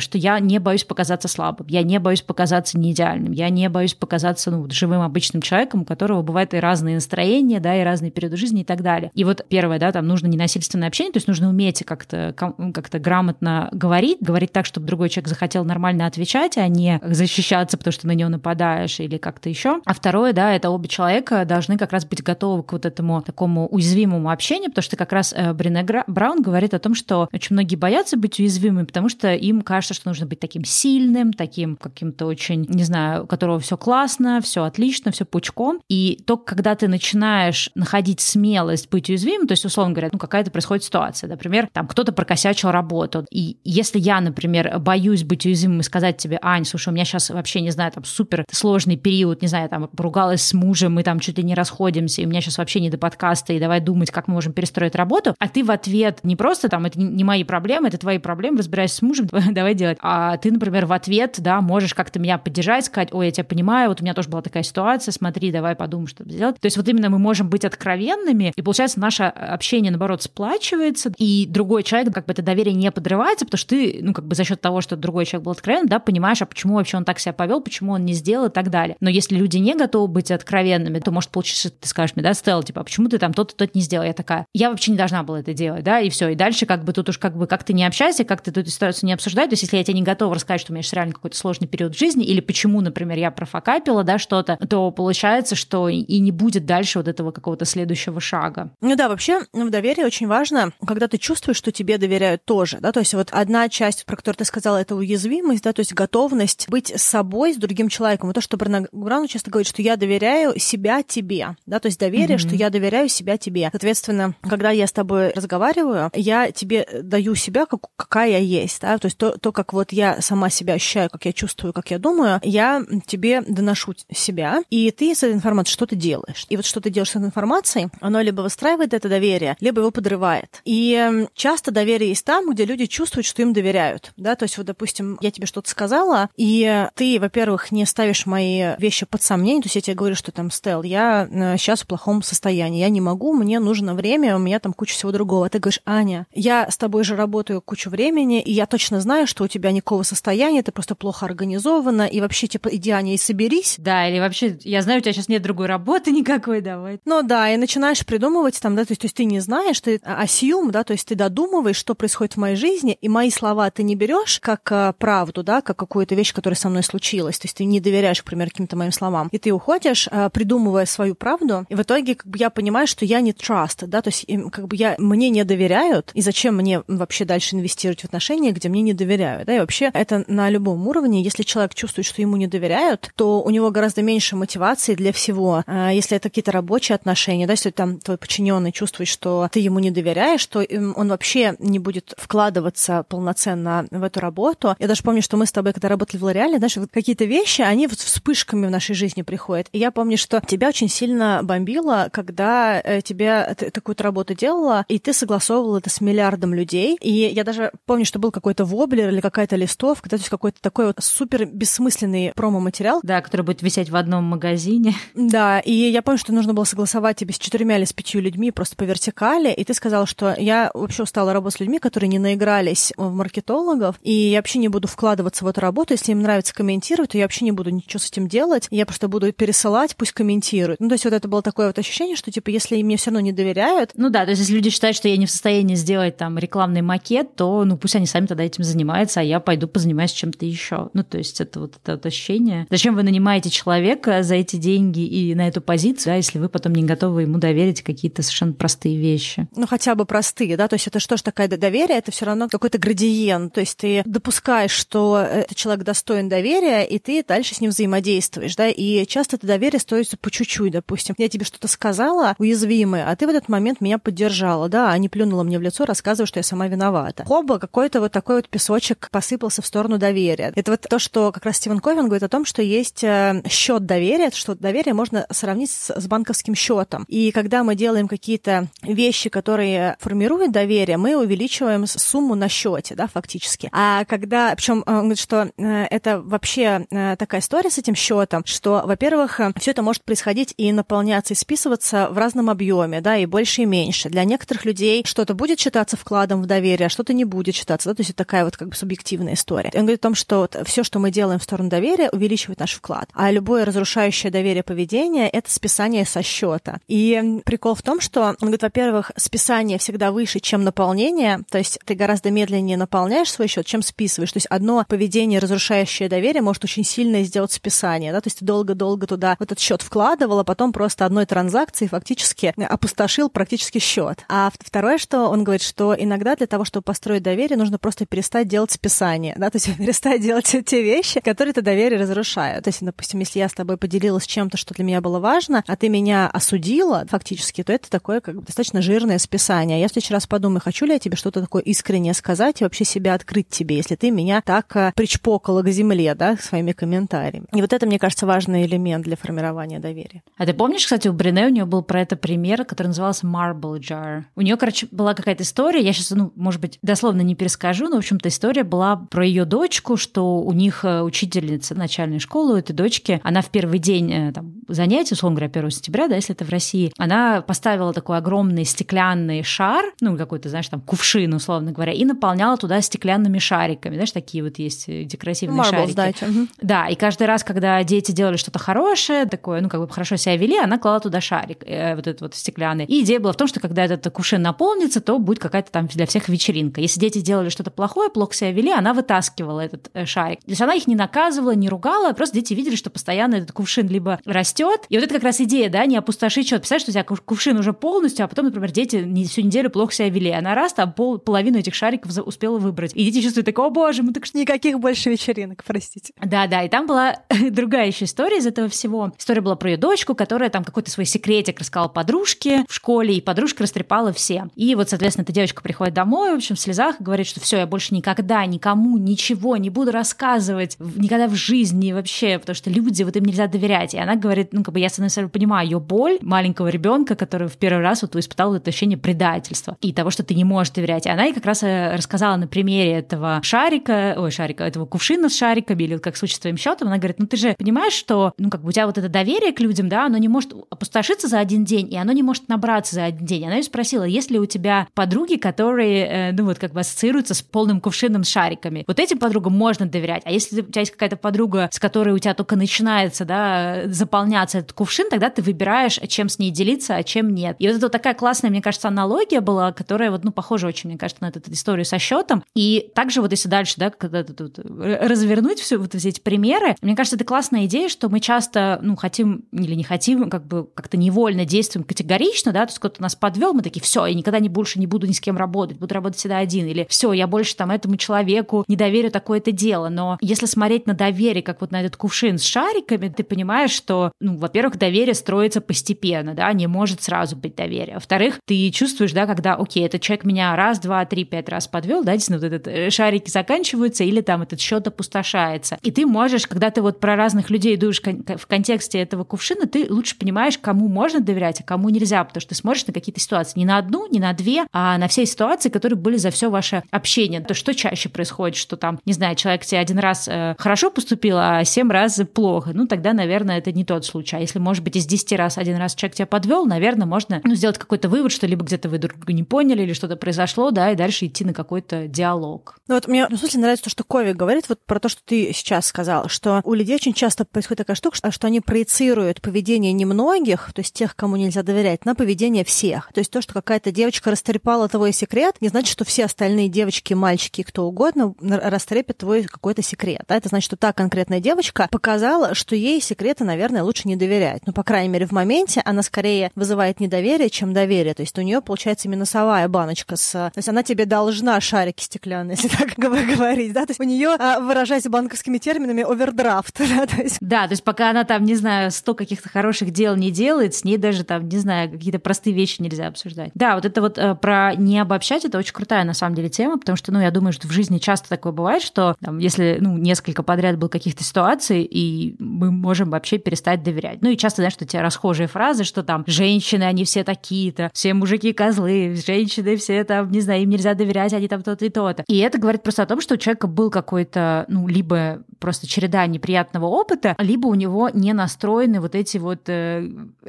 Speaker 1: что я не боюсь показаться слабым, я не боюсь показаться неидеальным, я не боюсь показаться, ну, живым обычным человеком, у которого бывают и разные настроения, да, и разные периоды жизни и так далее. И вот первое, да, там нужно ненасильственное общение, то есть нужно уметь как-то как грамотно говорить, говорить так, чтобы другой человек захотел нормально отвечать, а не защищаться, потому что на него нападаешь или как-то еще. А второе, да, это оба человека должны как раз быть готовы к вот этому такому уязвимому общению, потому что как раз э, Брене Браун говорит о том, что очень многие боятся быть уязвимыми, потому что им кажется, что нужно быть таким сильным, таким каким-то очень, не знаю, у которого все классно, все отлично, все пучком. И только когда ты начинаешь находить смелость быть уязвимым, то есть, условно говоря, ну, какая-то происходит ситуация, например, там кто-то прокосячил работу, и если я, например, боюсь быть уязвимым и сказать тебе, Ань, слушай, у меня сейчас вообще, не знаю, там супер сложный период, не знаю, там поругалась с мужем, мы там чуть ли не расходимся, и у меня сейчас вообще не до подкаста, и давай думать, как мы можем перестроить работу, а ты в ответ не просто там, это не мои проблемы, это твои проблемы, разбирайся с мужем, [LAUGHS] давай делать, а ты, например, в ответ, да, можешь как-то меня поддержать, сказать, ой, я тебя понимаю, вот у меня тоже была такая ситуация, смотри, давай подумаем, что сделать. То есть вот именно мы можем быть откровенными, и получается наше общение, наоборот, сплачивается, и другой человек, как бы это доверие не подрывается, потому что ты, ну, как бы за счет того, что другой человек был откровенным, да, понимаешь, а почему вообще он так себя повел, почему он не сделал и так далее. Но если люди не готовы быть откровенными, то может получиться, ты скажешь мне, да, Стелла, типа, а почему ты там то-то, то-то не сделал? Я такая, я вообще не должна была это делать, да, и все. И дальше как бы тут уж как бы как ты не общайся, как ты эту ситуацию не обсуждай. То есть если я тебе не готова рассказать, что у меня сейчас реально какой-то сложный период в жизни, или почему, например, я профокапила, да, что-то, то получается, что и не будет дальше вот этого какого-то следующего шага.
Speaker 2: Ну да, вообще в доверии очень важно, когда ты чувствуешь, что тебе доверяют тоже, да, то есть вот одна часть, про которую ты сказала, это уязвимость, да, то есть готовность быть с собой, с другим человеком. И то, что Браун часто говорит, что я доверяю себя тебе, да, то есть доверие, mm-hmm. что я доверяю себя тебе. Соответственно, когда я с тобой разговариваю, я тебе даю себя, как, какая я есть, да, то есть то, то, как вот я сама себя ощущаю, как я чувствую, как я думаю, я тебе доношу себя, и ты с этой информацией что-то делаешь. И вот что ты делаешь с этой информацией, оно либо выстраивает это доверие, либо его подрывает. И часто доверие есть там, где люди чувствуют, что им доверяют, да, то есть вот, допустим, я тебе что-то сказала, и ты, во-первых, не ставишь мои вещи под сомнение, то есть я тебе говорю, что там, Стел, я сейчас э, в плохом состоянии, я не могу, мне нужно время, у меня там куча всего другого. А ты говоришь, Аня, я с тобой же работаю кучу времени, и я точно знаю, что у тебя никакого состояния, ты просто плохо организована, и вообще, типа, иди, Аня, и соберись.
Speaker 1: Да, или вообще, я знаю, у тебя сейчас нет другой работы [LAUGHS] никакой, давай.
Speaker 2: Ну да, и начинаешь придумывать там, да, то есть, то есть ты не знаешь, ты асьюм, да, то есть ты додумываешь, что происходит в моей жизни, и мои слова ты не берешь как а, правду, да, как какую-то вещь, которая со мной случилась, то есть ты не доверяешь, к примеру, каким-то моим словам, и ты уходишь, а, придумывая свою правду, и в итоге как бы я понимаю, что я не trust, да, то есть как бы я, мне не доверяют, и зачем мне вообще дальше инвестировать в отношения, где мне не доверяют, да, и вообще это на любом уровне, если человек чувствует, что ему не доверяют, то у него гораздо меньше мотивации для всего. А если это какие-то рабочие отношения, да, если там твой подчиненный чувствует, что ты ему не доверяешь, то он вообще не будет вкладываться полноценно в эту работу. Я даже помню, что мы с тобой, когда работали в Лореале, знаешь, вот какие-то вещи, они вот вспышками в нашей жизни приходят. И я помню, что тебя очень сильно бомбило, когда э, тебе ты такую работу делала, и ты согласовывала это с миллиардом людей. И я даже помню, что был какой-то воблер или какая-то листовка, то есть какой-то такой вот супер бессмысленный промо-материал.
Speaker 1: Да, который будет висеть в одном магазине.
Speaker 2: Да, и я помню, что нужно было согласовать тебе с четырьмя или с пятью людьми просто по вертикали, и ты сказала, что я вообще устала работать с людьми, которые не наигрались в маркетологов, и я вообще не буду вкладываться в эту работу. Если им нравится комментировать, то я вообще не буду ничего с этим делать. Я просто буду пересылать, пусть комментируют. Ну, то есть вот это было такое вот ощущение, что, типа, если мне все равно не доверяют...
Speaker 1: Ну да, то есть если люди считают, что я не в состоянии сделать там рекламный макет, то, ну, пусть они сами тогда этим занимаются, а я пойду позанимаюсь чем-то еще. Ну, то есть это вот это вот ощущение. Зачем вы нанимаете человека за эти деньги и на эту позицию, да, если вы потом не готовы ему доверить какие-то совершенно простые вещи?
Speaker 2: Ну, хотя бы простые, да, то есть это что ж такое доверие, это все равно какой-то градиент, то есть ты допускаешь, что этот человек достоин доверия, и ты дальше с ним взаимодействуешь, да, и часто это доверие стоится по чуть-чуть, допустим. Я тебе что-то сказала уязвимое, а ты в этот момент меня поддержала, да, а не плюнула мне в лицо, рассказывая, что я сама виновата. Хоба, какой-то вот такой вот песочек посыпался в сторону доверия. Это вот то, что как раз Стивен Ковен говорит о том, что есть э, счет доверия, что доверие можно сравнить с, с банковским счетом. И когда мы делаем какие-то вещи, которые формируют доверие, мы увеличиваем сумму на счете, да, фактически. А когда, причем он говорит, что э, это вообще э, такая история с этим счетом, что, во-первых, все это может происходить и наполняться, и списываться в разном объеме, да, и больше, и меньше. Для некоторых людей что-то будет считаться вкладом в доверие, а что-то не будет считаться, да, то есть это такая вот как бы субъективная история. Он говорит о том, что все, что мы делаем в сторону доверия, увеличивает наш вклад. А любое разрушающее доверие поведение — это списание со счета. И прикол в том, что он говорит, во-первых, списание всегда выше, чем наполнение, то есть ты гораздо медленнее наполняешь свой счет, чем списываешь. То есть одно поведение, разрушающее доверие, может очень сильно сделать списание, да, то есть ты долго-долго туда в этот счет вкладывал, а потом просто одной транзакцией фактически опустошил практически счет. Вперед. А второе, что он говорит, что иногда для того, чтобы построить доверие, нужно просто перестать делать списание, да, то есть [LAUGHS] перестать делать те вещи, которые это доверие разрушают. То есть, допустим, если я с тобой поделилась чем-то, что для меня было важно, а ты меня осудила фактически, то это такое как бы достаточно жирное списание. Я в следующий раз подумаю, хочу ли я тебе что-то такое искреннее сказать и вообще себя открыть тебе, если ты меня так э, причпокала к земле, да, своими комментариями. И вот это, мне кажется, важный элемент для формирования доверия.
Speaker 1: А ты помнишь, кстати, у Брене у нее был про это пример, который назывался Marble Jar. У нее, короче, была какая-то история, я сейчас, ну, может быть, дословно не перескажу, но, в общем-то, история была про ее дочку, что у них э, учительница начальной школы у этой дочки, она в первый день э, там, занятий, условно говоря, 1 сентября, да, если это в России, она поставила такой огромный стеклянный шар, ну, какой-то, знаешь, там, кувшин, условно говоря, и наполняла туда стеклянными шариками, знаешь, такие вот есть э, декоративные Marbles, шарики.
Speaker 2: Дайте.
Speaker 1: Да, и каждый раз, когда дети делали что-то хорошее, такое, ну, как бы хорошо себя вели, она клала туда шарик, э, вот этот вот стеклянный. И идея была в том, что когда этот кувшин наполнится, то будет какая-то там для всех вечеринка. Если дети делали что-то плохое, плохо себя вели, она вытаскивала этот э, шарик. То есть она их не наказывала, не ругала, просто дети видели, что постоянно этот кувшин либо растет. И вот это как раз идея, да, не опустошить счет. Представляешь, что у тебя кувшин уже полностью, а потом, например, дети всю неделю плохо себя вели. Она раз там пол, половину этих шариков успела выбрать. И дети чувствуют такое, о боже, мы так
Speaker 2: что... Никаких больше вечеринок, простите.
Speaker 1: Да, да, и там была [LAUGHS] другая еще история из этого всего. История была про ее дочку, которая там какой-то свой секретик рассказала подружке в школе, и подружка растрепала все. И вот, соответственно, эта девочка приходит домой, в общем, в слезах, и говорит, что все, я больше никогда никому ничего не буду рассказывать, никогда в жизни вообще, потому что люди, вот им нельзя доверять. И она говорит, ну, как бы я, с одной стороны, понимаю ее боль маленького ребенка, который в первый раз вот испытал это ощущение предательства и того, что ты не можешь доверять. И она ей как раз э, рассказала на примере этого шарика, ой, шарика, этого кувшина с шариками, или как случай с твоим счетом, она говорит, ну ты же понимаешь, что, ну, как бы у тебя вот это доверие к людям, да, оно не может опустошиться за один день, и оно не может набраться за один день. Она ее спросила, есть ли у тебя подруги, которые, э, ну, вот как бы ассоциируются с полным кувшином с шариками. Вот этим подругам можно доверять. А если у тебя есть какая-то подруга, с которой у тебя только начинается, да, заполняться этот кувшин, тогда ты выбираешь, чем с ней делиться, а чем нет. И вот это такая классная, мне кажется, аналогия была, которая вот, ну, похожа очень, мне кажется, на эту, эту историю со счетом. И также вот если дальше, да, когда тут развернуть все вот эти примеры, мне кажется, это классная идея, что мы часто, ну, хотим или не хотим, как бы как-то невольно действуем категорично, да, то есть кто-то нас подвел, мы такие, все, я никогда не больше не буду ни с кем работать, буду работать всегда один, или все, я больше там этому человеку не доверю такое-то дело. Но если смотреть на доверие, как вот на этот кувшин с шариками, ты понимаешь, что, ну, во-первых, доверие строится постепенно, да, не может сразу быть доверие. Во-вторых, ты чувствуешь, да, когда, окей, этот человек меня раз, два, три, пять раз подвел, да, действительно, вот этот э, шарики заканчиваются, или там этот счет опустошается. И ты можешь, когда ты вот про разных людей думаешь в контексте этого кувшина, ты лучше понимаешь, кому можно доверять, а кому нельзя, потому что ты смотришь на какие-то ситуации не на одну, не на две, а на все ситуации, которые были за все ваше общение. То что чаще происходит, что там, не знаю, человек тебе один раз э, хорошо поступил, а семь раз плохо. Ну, тогда, наверное, это не тот случай. А если, может быть, из десяти раз один раз человек тебя подвел, наверное, можно ну, сделать какой-то вывод, что либо где-то вы друг друга не поняли, или что-то произошло, да, и дальше идти на какой-то диалог.
Speaker 2: Ну вот мне, в смысле, нравится то, что Кови говорит вот про то, что ты сейчас сказал, что у людей очень часто происходит такая штука, что, что они проецируют поведение немногих, то есть тех, кому нельзя доверять, на поведение всех. То есть то, что какая-то девочка растрепала твой секрет, не значит, что все остальные девочки, мальчики, кто угодно растрепят твой какой-то секрет. Да? Это значит, что та конкретная девочка показала, что ей секреты, наверное, лучше не доверять. Ну, по крайней мере, в моменте она скорее вызывает недоверие, чем доверие. То есть у нее получается минусовая баночка с... То есть она тебе должна шарики стеклянные, [LAUGHS] если так говорить, да? То есть у нее, а, выражаясь банковскими терминами, овердрафт, [LAUGHS] да? То есть...
Speaker 1: Да, то есть пока она там, не знаю, сто каких-то хороших дел не делает, с ней даже там, не знаю, какие-то простые вещи нельзя обсуждать. Да, вот это вот э, про не обобщать, это очень крутая на самом деле тема, потому что, ну, я думаю, что в жизни часто такое бывает, что там, если, ну, несколько подряд было каких-то ситуаций, и мы можем вообще перестать доверять. Ну, и часто, знаешь, что те расхожие фразы, что там женщины, они все такие-то, все мужики козлы, женщины все там, не знаю, им нельзя доверять, они там то-то и то-то. И это говорит просто о том, что у человека был какой-то, ну, либо просто череда неприятного опыта, либо у него не настроены вот эти вот э,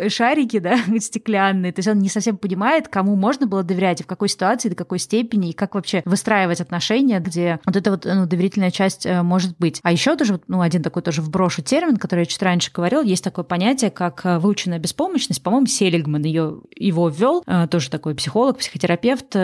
Speaker 1: шарики, да, [LAUGHS] стеклянные. То есть он не совсем понимает, кому можно было доверять, и в какой ситуации, до какой степени, и как вообще выстраивать отношения, где вот эта вот ну, доверительная часть э, может быть. А еще тоже, ну, один такой тоже вброшу термин, который я чуть раньше говорил, есть такое понятие, как э, выученная беспомощность. По-моему, Селигман ее, его ввел, э, тоже такой психолог, психотерапевт,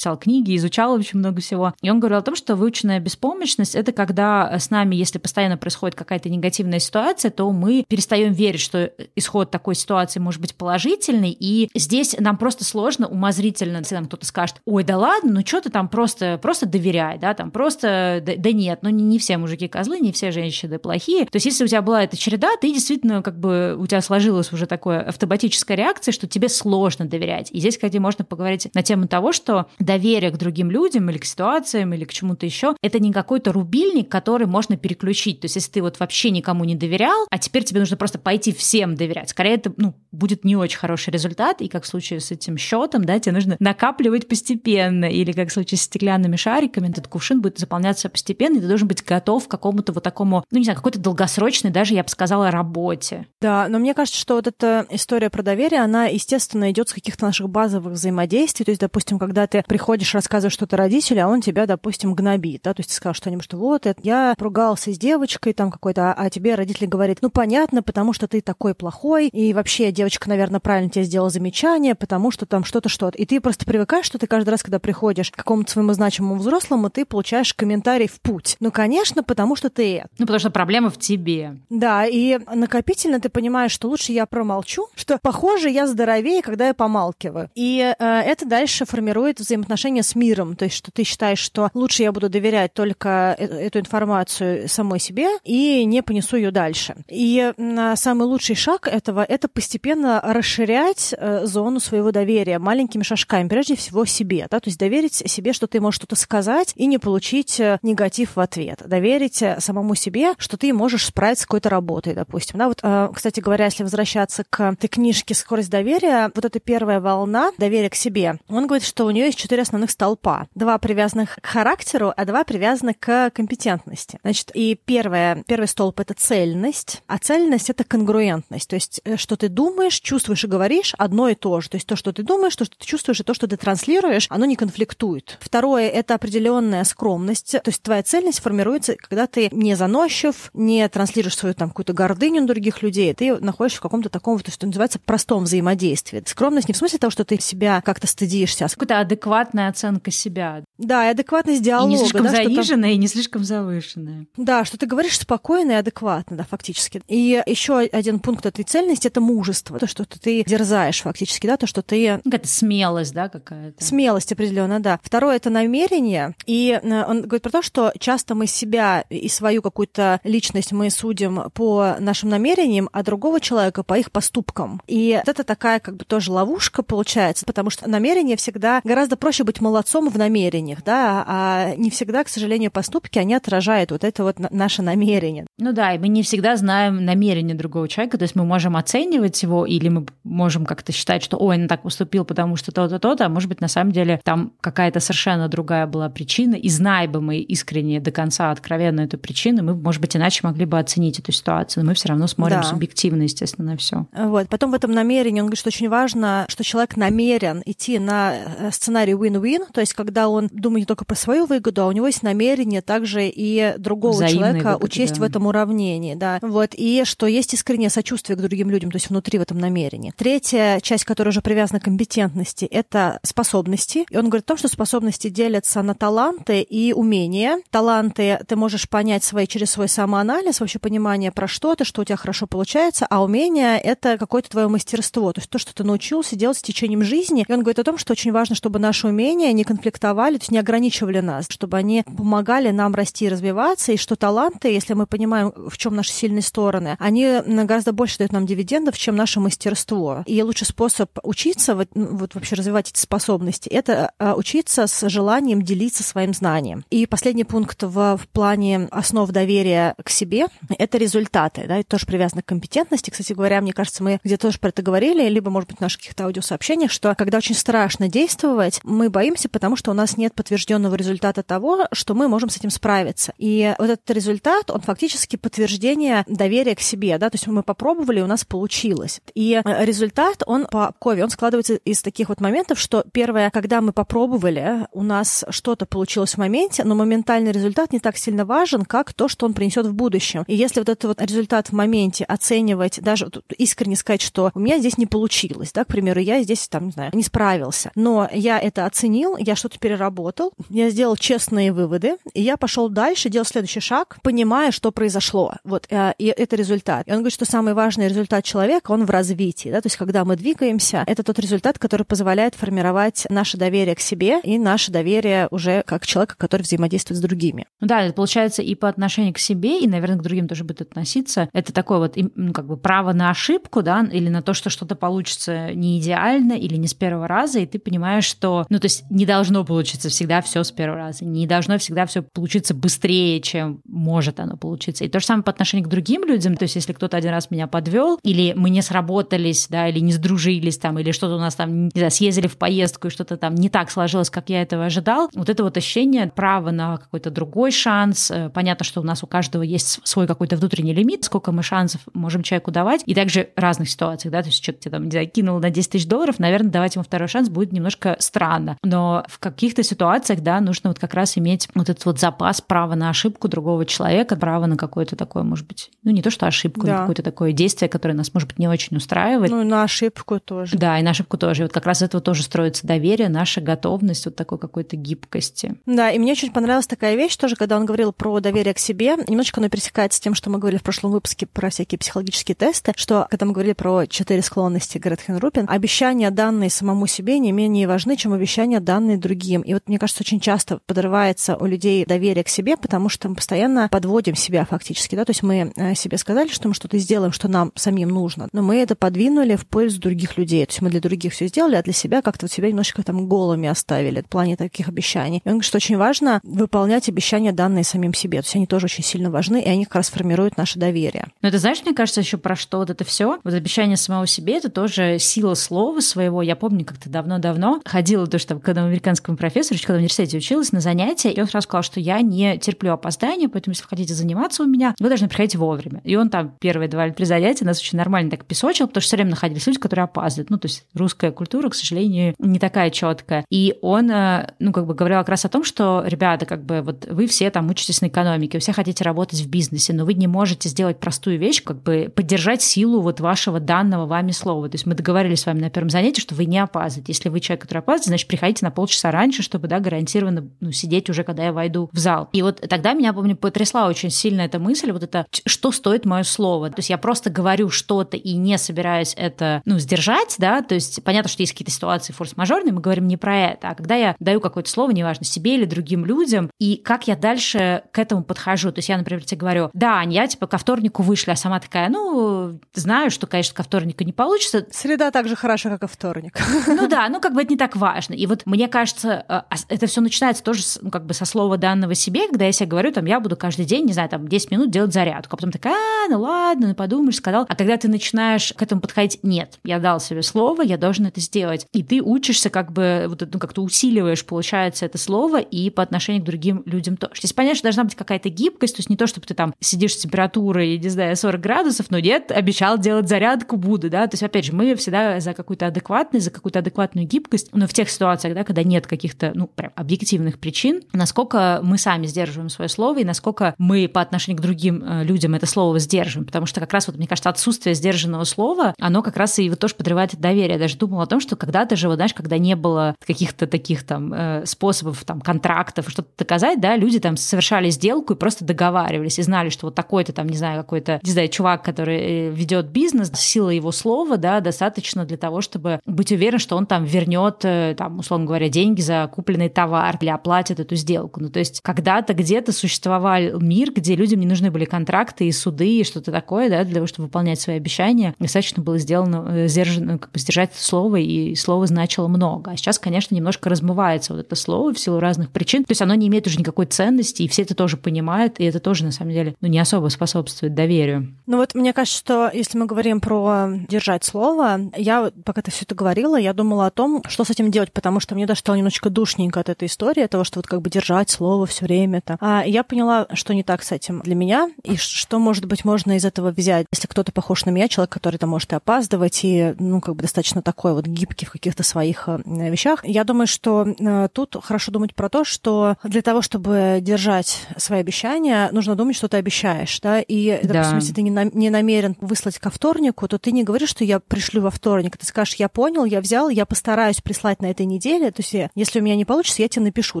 Speaker 1: писал книги, изучал очень много всего. И он говорил о том, что выученная беспомощность — это когда с нами, если постоянно происходит какая-то негативная ситуация, то мы перестаем верить, что исход такой ситуации может быть положительный, и здесь нам просто сложно умозрительно, если нам кто-то скажет, ой, да ладно, ну что ты там просто, просто доверяй, да, там просто, да, да нет, ну не, не все мужики козлы, не все женщины плохие. То есть если у тебя была эта череда, ты действительно как бы, у тебя сложилась уже такая автоматическая реакция, что тебе сложно доверять. И здесь, кстати, можно поговорить на тему того, что доверие к другим людям или к ситуациям или к чему-то еще, это не какой-то рубильник, который можно переключить. То есть если ты вот вообще никому не доверял, а теперь тебе нужно просто пойти всем доверять, скорее это ну, будет не очень хороший результат, и как в случае с этим счетом, да, тебе нужно накапливать постепенно, или как в случае с стеклянными шариками, этот кувшин будет заполняться постепенно, и ты должен быть готов к какому-то вот такому, ну не знаю, какой-то долгосрочной, даже я бы сказала, работе.
Speaker 2: Да, но мне кажется, что вот эта история про доверие, она, естественно, идет с каких-то наших базовых взаимодействий. То есть, допустим, когда ты приходишь, рассказываешь что-то родителю, а он тебя, допустим, гнобит, да, то есть ты сказал что-нибудь, что вот, это, я поругался с девочкой там какой-то, а тебе родители говорят, ну понятно, потому что ты такой плохой, и вообще девочка, наверное, правильно тебе сделала замечание, потому что там что-то, что-то. И ты просто привыкаешь, что ты каждый раз, когда приходишь к какому-то своему значимому взрослому, ты получаешь комментарий в путь. Ну, конечно, потому что ты...
Speaker 1: Ну, потому что проблема в тебе.
Speaker 2: Да, и накопительно ты понимаешь, что лучше я промолчу, что, похоже, я здоровее, когда я помалкиваю. И э, это дальше формирует взаимоотношения с миром, то есть что ты считаешь, что лучше я буду доверять только э, эту информацию самой себе и не понесу ее дальше. И э, самый лучший шаг этого — это постепенно расширять э, зону своего доверия маленькими шажками, прежде всего себе, да, то есть доверить себе, что ты можешь что-то сказать и не получить э, негатив в ответ. Доверить самому себе, что ты можешь справиться с какой-то работой, допустим. Да, вот, кстати говоря, если возвращаться к этой книжке «Скорость доверия», вот эта первая волна доверия к себе, он говорит, что у нее есть четыре основных столпа. Два привязанных к характеру, а два привязаны к компетентности. Значит, и первое, первый столб — это цельность, а цельность — это конгруентность, то есть что ты думаешь, чувствуешь и говоришь одно и то же. То есть то, что ты думаешь, то, что ты чувствуешь, и то, что ты транслируешь, оно не конфликтует. Второе — это определенная скромность. То есть твоя цельность формируется, когда ты не заносчив, не транслируешь свою там какую-то гордыню на других людей, ты находишься в каком-то таком, то, что называется, простом взаимодействии. Скромность не в смысле того, что ты себя как-то стыдишься. А
Speaker 1: Какая-то адекватная оценка себя.
Speaker 2: Да, и адекватность диалога.
Speaker 1: И не слишком
Speaker 2: да,
Speaker 1: заниженная, и не слишком завышенная.
Speaker 2: Да, что ты говоришь спокойно и адекватно, да, фактически. И еще один пункт этой цельности — это мужество. То, что ты дерзаешь фактически, да, то, что ты...
Speaker 1: Какая-то смелость, да, какая-то.
Speaker 2: Смелость определенно, да. Второе — это намерение. И э, он говорит про то, что часто мы себя и свою какую-то личность мы судим по нашим намерениям, а другого человека по их поступкам. И это такая как бы тоже ловушка получается, потому что намерение всегда гораздо проще быть молодцом в намерениях, да, а не всегда, к сожалению, поступки, они отражают вот это вот наше намерение.
Speaker 1: Ну да, и мы не всегда знаем намерение другого человека, то есть мы можем оценивать его, или мы можем как-то считать, что, ой, он так поступил, потому что то-то, то-то, а может быть, на самом деле там какая-то совершенно другая была причина, и зная бы мы искренне до конца откровенно эту причину, мы, может быть, иначе могли бы оценить эту ситуацию, но мы все равно смотрим да. субъективно, естественно, на все.
Speaker 2: Вот. Потом в этом намерении он говорит, что очень важно, что человек намерен идти на э, сценарий win-win, то есть когда он думает не только про свою выгоду, а у него есть намерение также и другого Взаимной человека выгоды, учесть да. в этом уравнении, да. Вот. И что есть искреннее сочувствие к другим людям, то есть внутри в этом намерении. Третья часть, которая уже привязана к компетентности, это способности. И он говорит о том, что способности делятся на таланты и умения. Таланты ты можешь понять свои через свой самоанализ, вообще понимание про что ты, что у тебя хорошо получается, а умения — это какое-то твое мастерство, то есть то, что ты научился делать с течением жизни. И он говорит о том, что очень важно, чтобы наши умения не конфликтовали, то есть не ограничивали нас, чтобы они помогали нам расти и развиваться, и что таланты, если мы понимаем, в чем наши сильные стороны, они гораздо больше дают нам дивидендов, чем наше мастерство. И лучший способ учиться, вот, ну, вот вообще развивать эти способности, это а, учиться с желанием делиться своим знанием. И последний пункт в, в плане основ доверия к себе — это результаты. Да, это тоже привязано к компетентности. Кстати говоря, мне кажется, мы где-то тоже про это говорили, либо, может быть, в наших каких-то аудиосообщениях, что когда очень страшно действовать, мы боимся, потому что у нас нет подтвержденного результата того, что мы можем с этим справиться. И вот этот результат, он фактически подтверждение доверия к себе, да, то есть мы попробовали, у нас получилось. И результат, он по Кове, он складывается из таких вот моментов, что первое, когда мы попробовали, у нас что-то получилось в моменте, но моментальный результат не так сильно важен, как то, что он принесет в будущем. И если вот этот вот результат в моменте оценивать, даже искренне сказать, что у меня здесь не получилось, да, к примеру, я здесь, там, не знаю, не справился, но я это оценил, я что-то переработал, я сделал честные выводы, и я пошел дальше, делал следующий шаг, понимая, что произошло. Вот, э, и это результат. И он говорит, что самый важный результат человека, он в развитии, да, то есть когда мы двигаемся, это тот результат, который позволяет формировать наше доверие к себе и наше доверие уже как человека, который взаимодействует с другими.
Speaker 1: Да, это получается и по отношению к себе, и, наверное, к другим тоже будет относиться. Это такое вот, ну, как бы право на ошибку, да, или на то, что что-то получится не идеально или не с первого раза, и ты понимаешь, что, ну, то есть не должно получиться всегда все с первого раза, не должно всегда все получиться быстрее, чем может оно получиться. И то же самое по отношению к другим людям, то есть если кто-то один раз меня подвел, или мы не сработались, да, или не сдружились там, или что-то у нас там, не знаю, съездили в поездку, и что-то там не так сложилось, как я этого ожидал, вот это вот ощущение права на какой-то другой шанс, э, понятно, что у нас у каждого есть свой какой-то внутренний лимит, сколько мы шансов можем человеку давать, и также разных ситуациях, да, то есть человек тебе там, не знаю, кинул на 10 тысяч долларов, наверное, давать ему второй шанс будет немножко странно, но в каких-то ситуациях, да, нужно вот как раз иметь вот этот вот запас права на ошибку другого человека, право на какое-то такое, может быть, ну не то что ошибку, да. но какое-то такое действие, которое нас, может быть, не очень устраивает.
Speaker 2: Ну и на ошибку тоже.
Speaker 1: Да, и на ошибку тоже. И вот как раз этого тоже строится доверие, наша готовность вот такой какой-то гибкости.
Speaker 2: Да, и мне очень понравилась такая вещь тоже, когда он говорил про доверие к себе. Немножечко оно пересекается с тем, что мы говорили в прошлом выпуске про всякие психологические тесты, что когда мы говорили про четыре склонности Гретхен Рупин, обещания, данные самому себе, не менее важны, чем обещания, данные другим. И вот мне кажется, очень часто подрывается у людей доверие к себе, потому что мы постоянно подводим себя фактически. Да? То есть мы э, себе сказали, что мы что-то сделаем, что нам самим нужно, но мы это подвинули в пользу других людей. То есть мы для других все сделали, а для себя как-то вот себя немножечко там голыми оставили в плане таких обещаний. И он говорит, что очень важно выполнять обещания, данные самим себе. То есть они тоже очень сильно важны, и они как раз формируют наше доверие.
Speaker 1: Но это знаешь, мне кажется, еще про что вот это все. Вот обещание самого себе это тоже сила слова своего. Я помню, как-то давно-давно ходила то, что к одному американскому профессору, когда в университете училась на занятия, и он сразу сказал, что я не терплю опоздания, поэтому если вы хотите заниматься у меня, вы должны приходить вовремя. И он там первые два или три занятия нас очень нормально так песочил, потому что все время находились люди, которые опаздывают. Ну, то есть русская культура, к сожалению, не такая четкая. И он, э, ну, как бы говорил как раз о том, что, ребята, как бы вот вы все там учитесь на экономике, вы все хотите работать в бизнесе, но вы не можете сделать простую вещь, как бы поддержать силу вот вашего данного вами слова. То есть мы договорились с вами на первом занятии, что вы не опаздываете. Если вы человек, который опаздывает, значит, приходите на полчаса раньше, чтобы, да, гарантированно ну, сидеть уже, когда я войду в зал. И вот тогда меня, помню, потрясла очень сильно эта мысль, вот это, что стоит мое слово. То есть я просто говорю что-то и не собираюсь это, ну, сдержать, да, то есть понятно, что есть какие-то ситуации форс-мажорные, мы говорим не про это, а когда я даю какое-то слово, неважно, себе или другим людям, и как я дальше к этому подхожу. То есть я, например, тебе говорю, да, Ань, я типа ко вторнику вышли, а сама такая, ну, знаю, что, конечно, ко вторнику не получится.
Speaker 2: Среда так же хороша, как и вторник.
Speaker 1: Ну [LAUGHS] да, ну как бы это не так важно. И вот мне кажется, э, а это все начинается тоже ну, как бы со слова данного себе, когда я себе говорю, там, я буду каждый день, не знаю, там, 10 минут делать зарядку, а потом такая, а, ну ладно, ну подумаешь, сказал. А когда ты начинаешь к этому подходить, нет, я дал себе слово, я должен это сделать. И ты учишься как бы, вот, ну, как-то усиливаешь, получается, это слово и по отношению к другим людям тоже. Здесь, понятно, что должна быть какая-то гибкость, то есть не то, чтобы ты там сидишь с температурой, не знаю, 40 градусов, но нет, обещал делать зарядку, буду, да, то есть, опять же, мы всегда за какую-то адекватность, за какую-то адекватную гибкость, но в тех ситуациях, да, когда нет каких-то, ну, прям объективных причин, насколько мы сами сдерживаем свое слово и насколько мы по отношению к другим э, людям это слово сдерживаем, потому что как раз вот, мне кажется, отсутствие сдержанного слова, оно как раз и вот тоже подрывает доверие. Я даже думала о том, что когда-то же, вот, знаешь, когда не было каких-то таких там э, способов, там, контрактов, что-то доказать, да, люди там совершали сделку и просто договаривались и знали, что вот такой-то там, не знаю, какой-то, не знаю, чувак, который э, ведет бизнес, сила его слова, да, достаточно для того, чтобы быть уверен, что он там вернет, там, условно говоря, деньги за купленный товар или оплатит эту сделку. Ну, то есть когда-то где-то существовал мир, где людям не нужны были контракты и суды и что-то такое, да, для того, чтобы выполнять свои обещания. Достаточно было сделано, э, сдержано, как бы сдержать слово, и слово значило много. А сейчас, конечно, немножко размывается вот это слово в силу разных причин. То есть оно не имеет уже никакой ценности, и все это тоже понимают, и это тоже, на самом деле, ну, не особо способствует доверию.
Speaker 2: Ну вот мне кажется, что если мы говорим про держать слово, я, пока ты все это говорила, я думала о том, что с этим делать, потому что мне даже стало немножечко душненько от этой истории, того, что вот как бы держать слово все время. -то. А я поняла, что не так с этим для меня, и что, может быть, можно из этого взять. Если кто-то похож на меня, человек, который там может и опаздывать, и, ну, как бы достаточно такой вот гибкий в каких-то своих э, вещах, я думаю, что э, тут хорошо думать про то, что для того, чтобы держать свои обещания, нужно думать, что ты обещаешь, да, и, да. допустим, если ты не, на, не намерен выслать ко вторнику, то ты не говоришь, что я пришлю во вторник, ты скажешь, я понял, я взял, я постараюсь прислать на этой неделе, то есть если у меня не получится, я тебе напишу,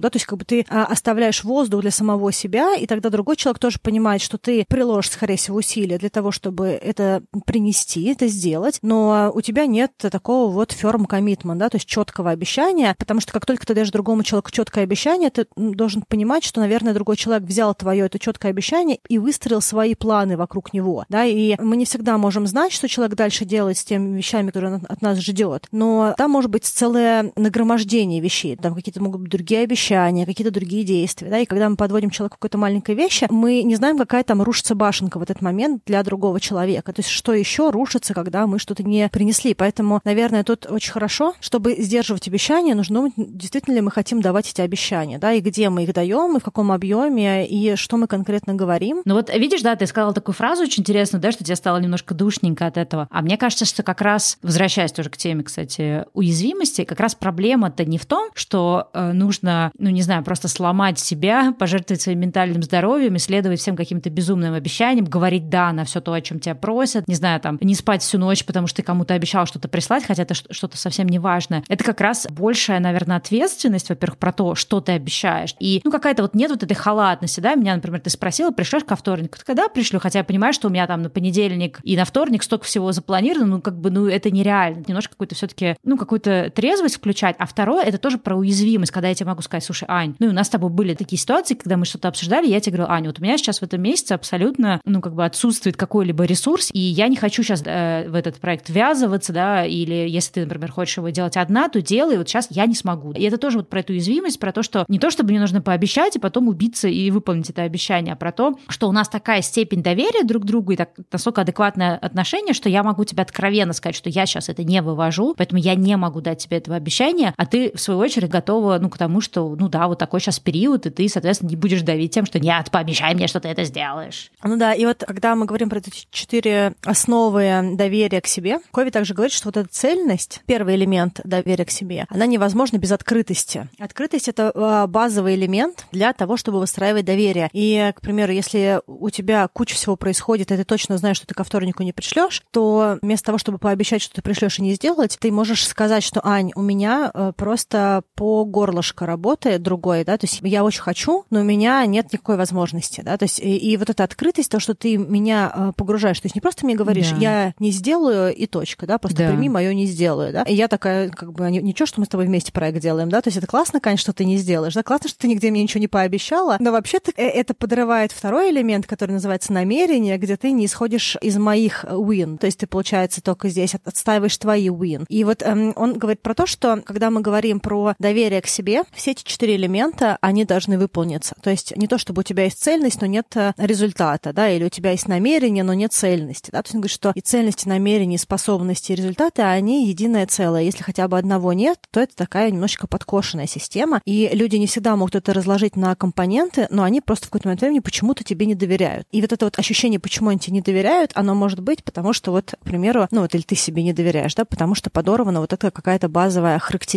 Speaker 2: да, то есть как бы ты а, оставляешь воздух для самого себя, и тогда другой человек тоже понимает, что ты приложишь, скорее всего, усилия для того, чтобы это принести, это сделать, но у тебя нет такого вот firm commitment, да, то есть четкого обещания, потому что как только ты даешь другому человеку четкое обещание, ты должен понимать, что, наверное, другой человек взял твое это четкое обещание и выстроил свои планы вокруг него, да, и мы не всегда можем знать, что человек дальше делает с теми вещами, которые он от нас ждет, но там может быть целое нагромождение вещей, там какие-то могут быть другие обещания, какие-то другие действия, да, и когда мы подводим человеку какой-то маленькой вещи, мы не знаем, какая там рушится башенка в этот момент для другого человека, то есть что еще рушится, когда мы что-то не принесли, поэтому, наверное, тут очень хорошо, чтобы сдерживать обещания, нужно думать, действительно ли мы хотим давать эти обещания, да, и где мы их даем, и в каком объеме, и что мы конкретно говорим.
Speaker 1: Ну вот видишь, да, ты сказала такую фразу очень интересную, да, что тебе стало немножко душненько от этого. А мне кажется, что как раз, возвращаясь тоже к теме, кстати, уязвимости, как раз проблема-то не в том, что э, нужно, ну не знаю, просто сломать себя, пожертвовать своим ментальным здоровьем, исследовать всем каким-то безумным обещаниям, говорить да на все то, о чем тебя просят, не знаю, там, не спать всю ночь, потому что ты кому-то обещал что-то прислать, хотя это что-то совсем не важное. Это как раз большая, наверное, ответственность, во-первых, про то, что ты обещаешь. И, ну, какая-то вот нет вот этой халатности, да, меня, например, ты спросила, пришлешь ко вторнику? Когда пришлю? Хотя я понимаю, что у меня там на понедельник и на вторник столько всего запланировано, ну, как бы, ну, это нереально. Немножко какой-то все-таки, ну, какую-то трезвость включать. А второе, это тоже про уязвимость, когда я тебе могу сказать, слушай, Ань, ну, у нас с тобой были такие ситуации, когда мы что-то обсуждали, я тебе говорю, Аня, вот у меня сейчас в этом месяце абсолютно, ну, как бы отсутствует какой-либо ресурс, и я не хочу сейчас э, в этот проект ввязываться, да, или если ты, например, хочешь его делать одна, то делай, вот сейчас я не смогу. И это тоже вот про эту уязвимость, про то, что не то, чтобы мне нужно пообещать и потом убиться и выполнить это обещание, а про то, что у нас такая степень доверия друг к другу и так, настолько адекватное отношение, что я могу тебе откровенно сказать, что я сейчас это не вывожу, поэтому я не могу дать тебе этого обещания, а ты, в свою очередь, готова, ну, к тому, что, ну да, вот такой сейчас период, и ты, соответственно, не будешь давить тем, что нет, пообещай мне, что ты это сделаешь.
Speaker 2: Ну да, и вот когда мы говорим про эти четыре основы доверия к себе, Кови также говорит, что вот эта цельность, первый элемент доверия к себе, она невозможна без открытости. Открытость — это а, базовый элемент для того, чтобы выстраивать доверие. И, к примеру, если у тебя куча всего происходит, и ты точно знаешь, что ты ко вторнику не пришлешь, то вместо того, чтобы пообещать, что ты пришлешь и не сделать, ты можешь сказать, что, Ань, у меня просто по горлышко работает другое, да, то есть я очень хочу, но у меня нет никакой возможности, да, то есть и, и вот эта открытость, то, что ты меня э, погружаешь, то есть не просто мне говоришь, да. я не сделаю и точка, да, просто да. прими мое не сделаю, да, и я такая, как бы, ничего, что мы с тобой вместе проект делаем, да, то есть это классно, конечно, что ты не сделаешь, да, классно, что ты нигде мне ничего не пообещала, но вообще-то э, это подрывает второй элемент, который называется намерение, где ты не исходишь из моих win, то есть ты, получается, только здесь отстаиваешь твои win. И вот эм, он говорит про то, что когда мы говорим про доверие к себе, все эти четыре элемента, они должны выполниться. То есть не то, чтобы у тебя есть цельность, но нет э, результата, да, или у тебя есть намерение, но нет цельности, да, то есть он говорит, что и цельности, намерения, способности, и результаты, они единое целое. Если хотя бы одного нет, то это такая немножечко подкошенная система, и люди не всегда могут это разложить на компоненты, но они просто в какой-то момент времени почему-то тебе не доверяют. И вот это вот ощущение, почему они тебе не доверяют, оно может быть, потому что вот, к примеру, ну вот или ты себе не доверяешь, да, потому что подорвана вот эта какая-то базовая характеристика,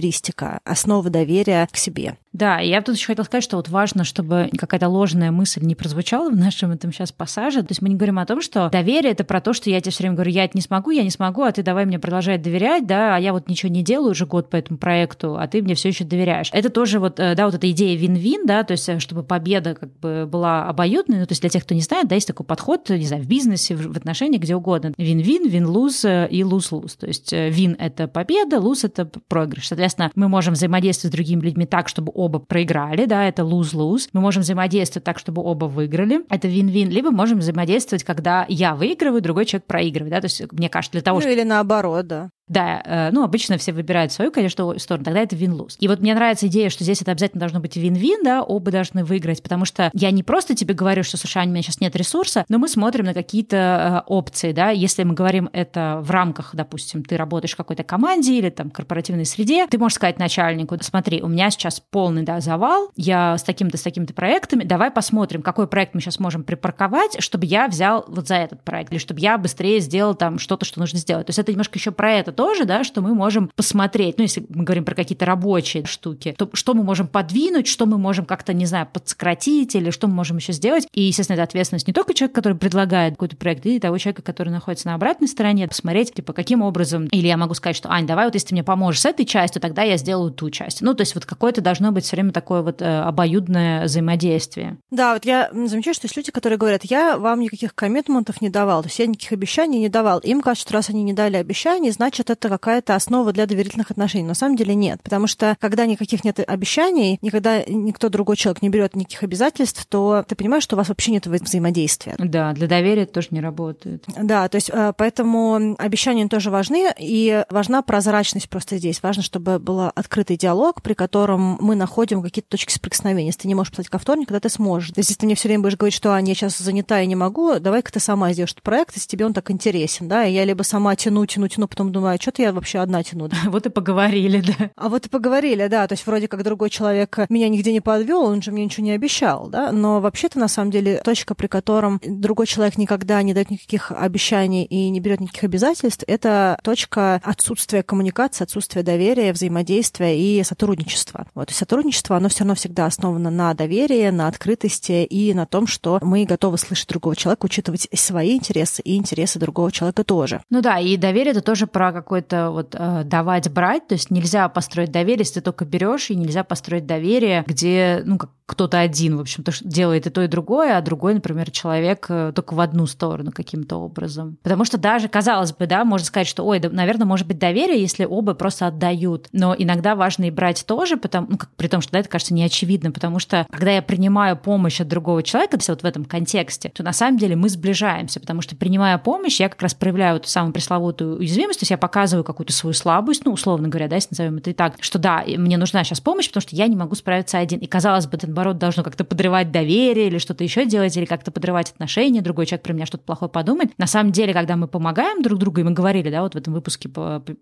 Speaker 2: основа доверия к себе.
Speaker 1: Да, я тут еще хотела сказать, что вот важно, чтобы какая-то ложная мысль не прозвучала в нашем этом сейчас пассаже. То есть мы не говорим о том, что доверие это про то, что я тебе все время говорю, я это не смогу, я не смогу, а ты давай мне продолжать доверять, да, а я вот ничего не делаю уже год по этому проекту, а ты мне все еще доверяешь. Это тоже вот, э, да, вот эта идея вин-вин, да, то есть э, чтобы победа как бы была обоюдной, ну, то есть для тех, кто не знает, да, есть такой подход, не знаю, в бизнесе, в отношениях, где угодно. Вин-вин, вин-луз э, и луз-луз. То есть вин — это победа, луз — это проигрыш. Соответственно, мы можем взаимодействовать с другими людьми так, чтобы оба проиграли, да, это lose-lose. Мы можем взаимодействовать так, чтобы оба выиграли, это вин-вин. Либо можем взаимодействовать, когда я выигрываю, другой человек проигрывает, да, то есть мне кажется, для того,
Speaker 2: ну,
Speaker 1: чтобы...
Speaker 2: или наоборот, да.
Speaker 1: Да, э, ну, обычно все выбирают свою, конечно, сторону, тогда это вин-луз. И вот мне нравится идея, что здесь это обязательно должно быть вин-вин, да, оба должны выиграть, потому что я не просто тебе говорю, что, Аня, у меня сейчас нет ресурса, но мы смотрим на какие-то э, опции, да, если мы говорим это в рамках, допустим, ты работаешь в какой-то команде или там корпоративной среде, ты можешь сказать начальнику, смотри, у меня сейчас полный, да, завал, я с таким-то, с такими-то проектами, давай посмотрим, какой проект мы сейчас можем припарковать, чтобы я взял вот за этот проект, или чтобы я быстрее сделал там что-то, что нужно сделать. То есть это немножко еще про это тоже, да, что мы можем посмотреть, ну, если мы говорим про какие-то рабочие штуки, то что мы можем подвинуть, что мы можем как-то, не знаю, подсократить или что мы можем еще сделать. И, естественно, это ответственность не только человека, который предлагает какой-то проект, и того человека, который находится на обратной стороне, посмотреть, типа, каким образом, или я могу сказать, что, Ань, давай вот если ты мне поможешь с этой частью, тогда я сделаю ту часть. Ну, то есть вот какое-то должно быть все время такое вот э, обоюдное взаимодействие.
Speaker 2: Да, вот я замечаю, что есть люди, которые говорят, я вам никаких коммитментов не давал, то есть я никаких обещаний не давал. Им кажется, что раз они не дали обещаний, значит, это какая-то основа для доверительных отношений. Но на самом деле нет, потому что когда никаких нет обещаний, никогда никто другой человек не берет никаких обязательств, то ты понимаешь, что у вас вообще нет взаимодействия.
Speaker 1: Да, для доверия это тоже не работает.
Speaker 2: Да, то есть э, поэтому обещания тоже важны, и важна прозрачность просто здесь. Важно, чтобы был открытый диалог, при котором мы находим какие-то точки соприкосновения. Если ты не можешь писать ко вторник, когда ты сможешь. То есть, если ты мне все время будешь говорить, что Аня, я сейчас занята и не могу, давай-ка ты сама сделаешь этот проект, если тебе он так интересен, да, и я либо сама тяну, тяну, тяну, потом думаю, а что-то я вообще одна тяну. Да? [LAUGHS]
Speaker 1: Вот и поговорили, да.
Speaker 2: А вот и поговорили, да, то есть вроде как другой человек меня нигде не подвел, он же мне ничего не обещал, да, но вообще-то на самом деле точка, при котором другой человек никогда не дает никаких обещаний и не берет никаких обязательств, это точка отсутствия коммуникации, отсутствия доверия, взаимодействия и сотрудничества. Вот, и сотрудничество, оно все равно всегда основано на доверии, на открытости и на том, что мы готовы слышать другого человека, учитывать свои интересы и интересы другого человека тоже.
Speaker 1: Ну да, и доверие это тоже про какое-то вот э, давать брать, то есть нельзя построить доверие, если ты только берешь, и нельзя построить доверие, где ну как кто-то один, в общем-то, делает и то, и другое, а другой, например, человек э, только в одну сторону каким-то образом. Потому что даже, казалось бы, да, можно сказать, что, ой, да, наверное, может быть доверие, если оба просто отдают. Но иногда важно и брать тоже, потому, ну, как, при том, что да, это кажется неочевидно, потому что когда я принимаю помощь от другого человека, есть вот в этом контексте, то на самом деле мы сближаемся, потому что принимая помощь, я как раз проявляю эту самую пресловутую уязвимость, то есть я показываю какую-то свою слабость, ну, условно говоря, да, если назовем это и так, что да, мне нужна сейчас помощь, потому что я не могу справиться один. И казалось бы, это наоборот должно как-то подрывать доверие или что-то еще делать, или как-то подрывать отношения, другой человек про меня что-то плохое подумает. На самом деле, когда мы помогаем друг другу, и мы говорили, да, вот в этом выпуске,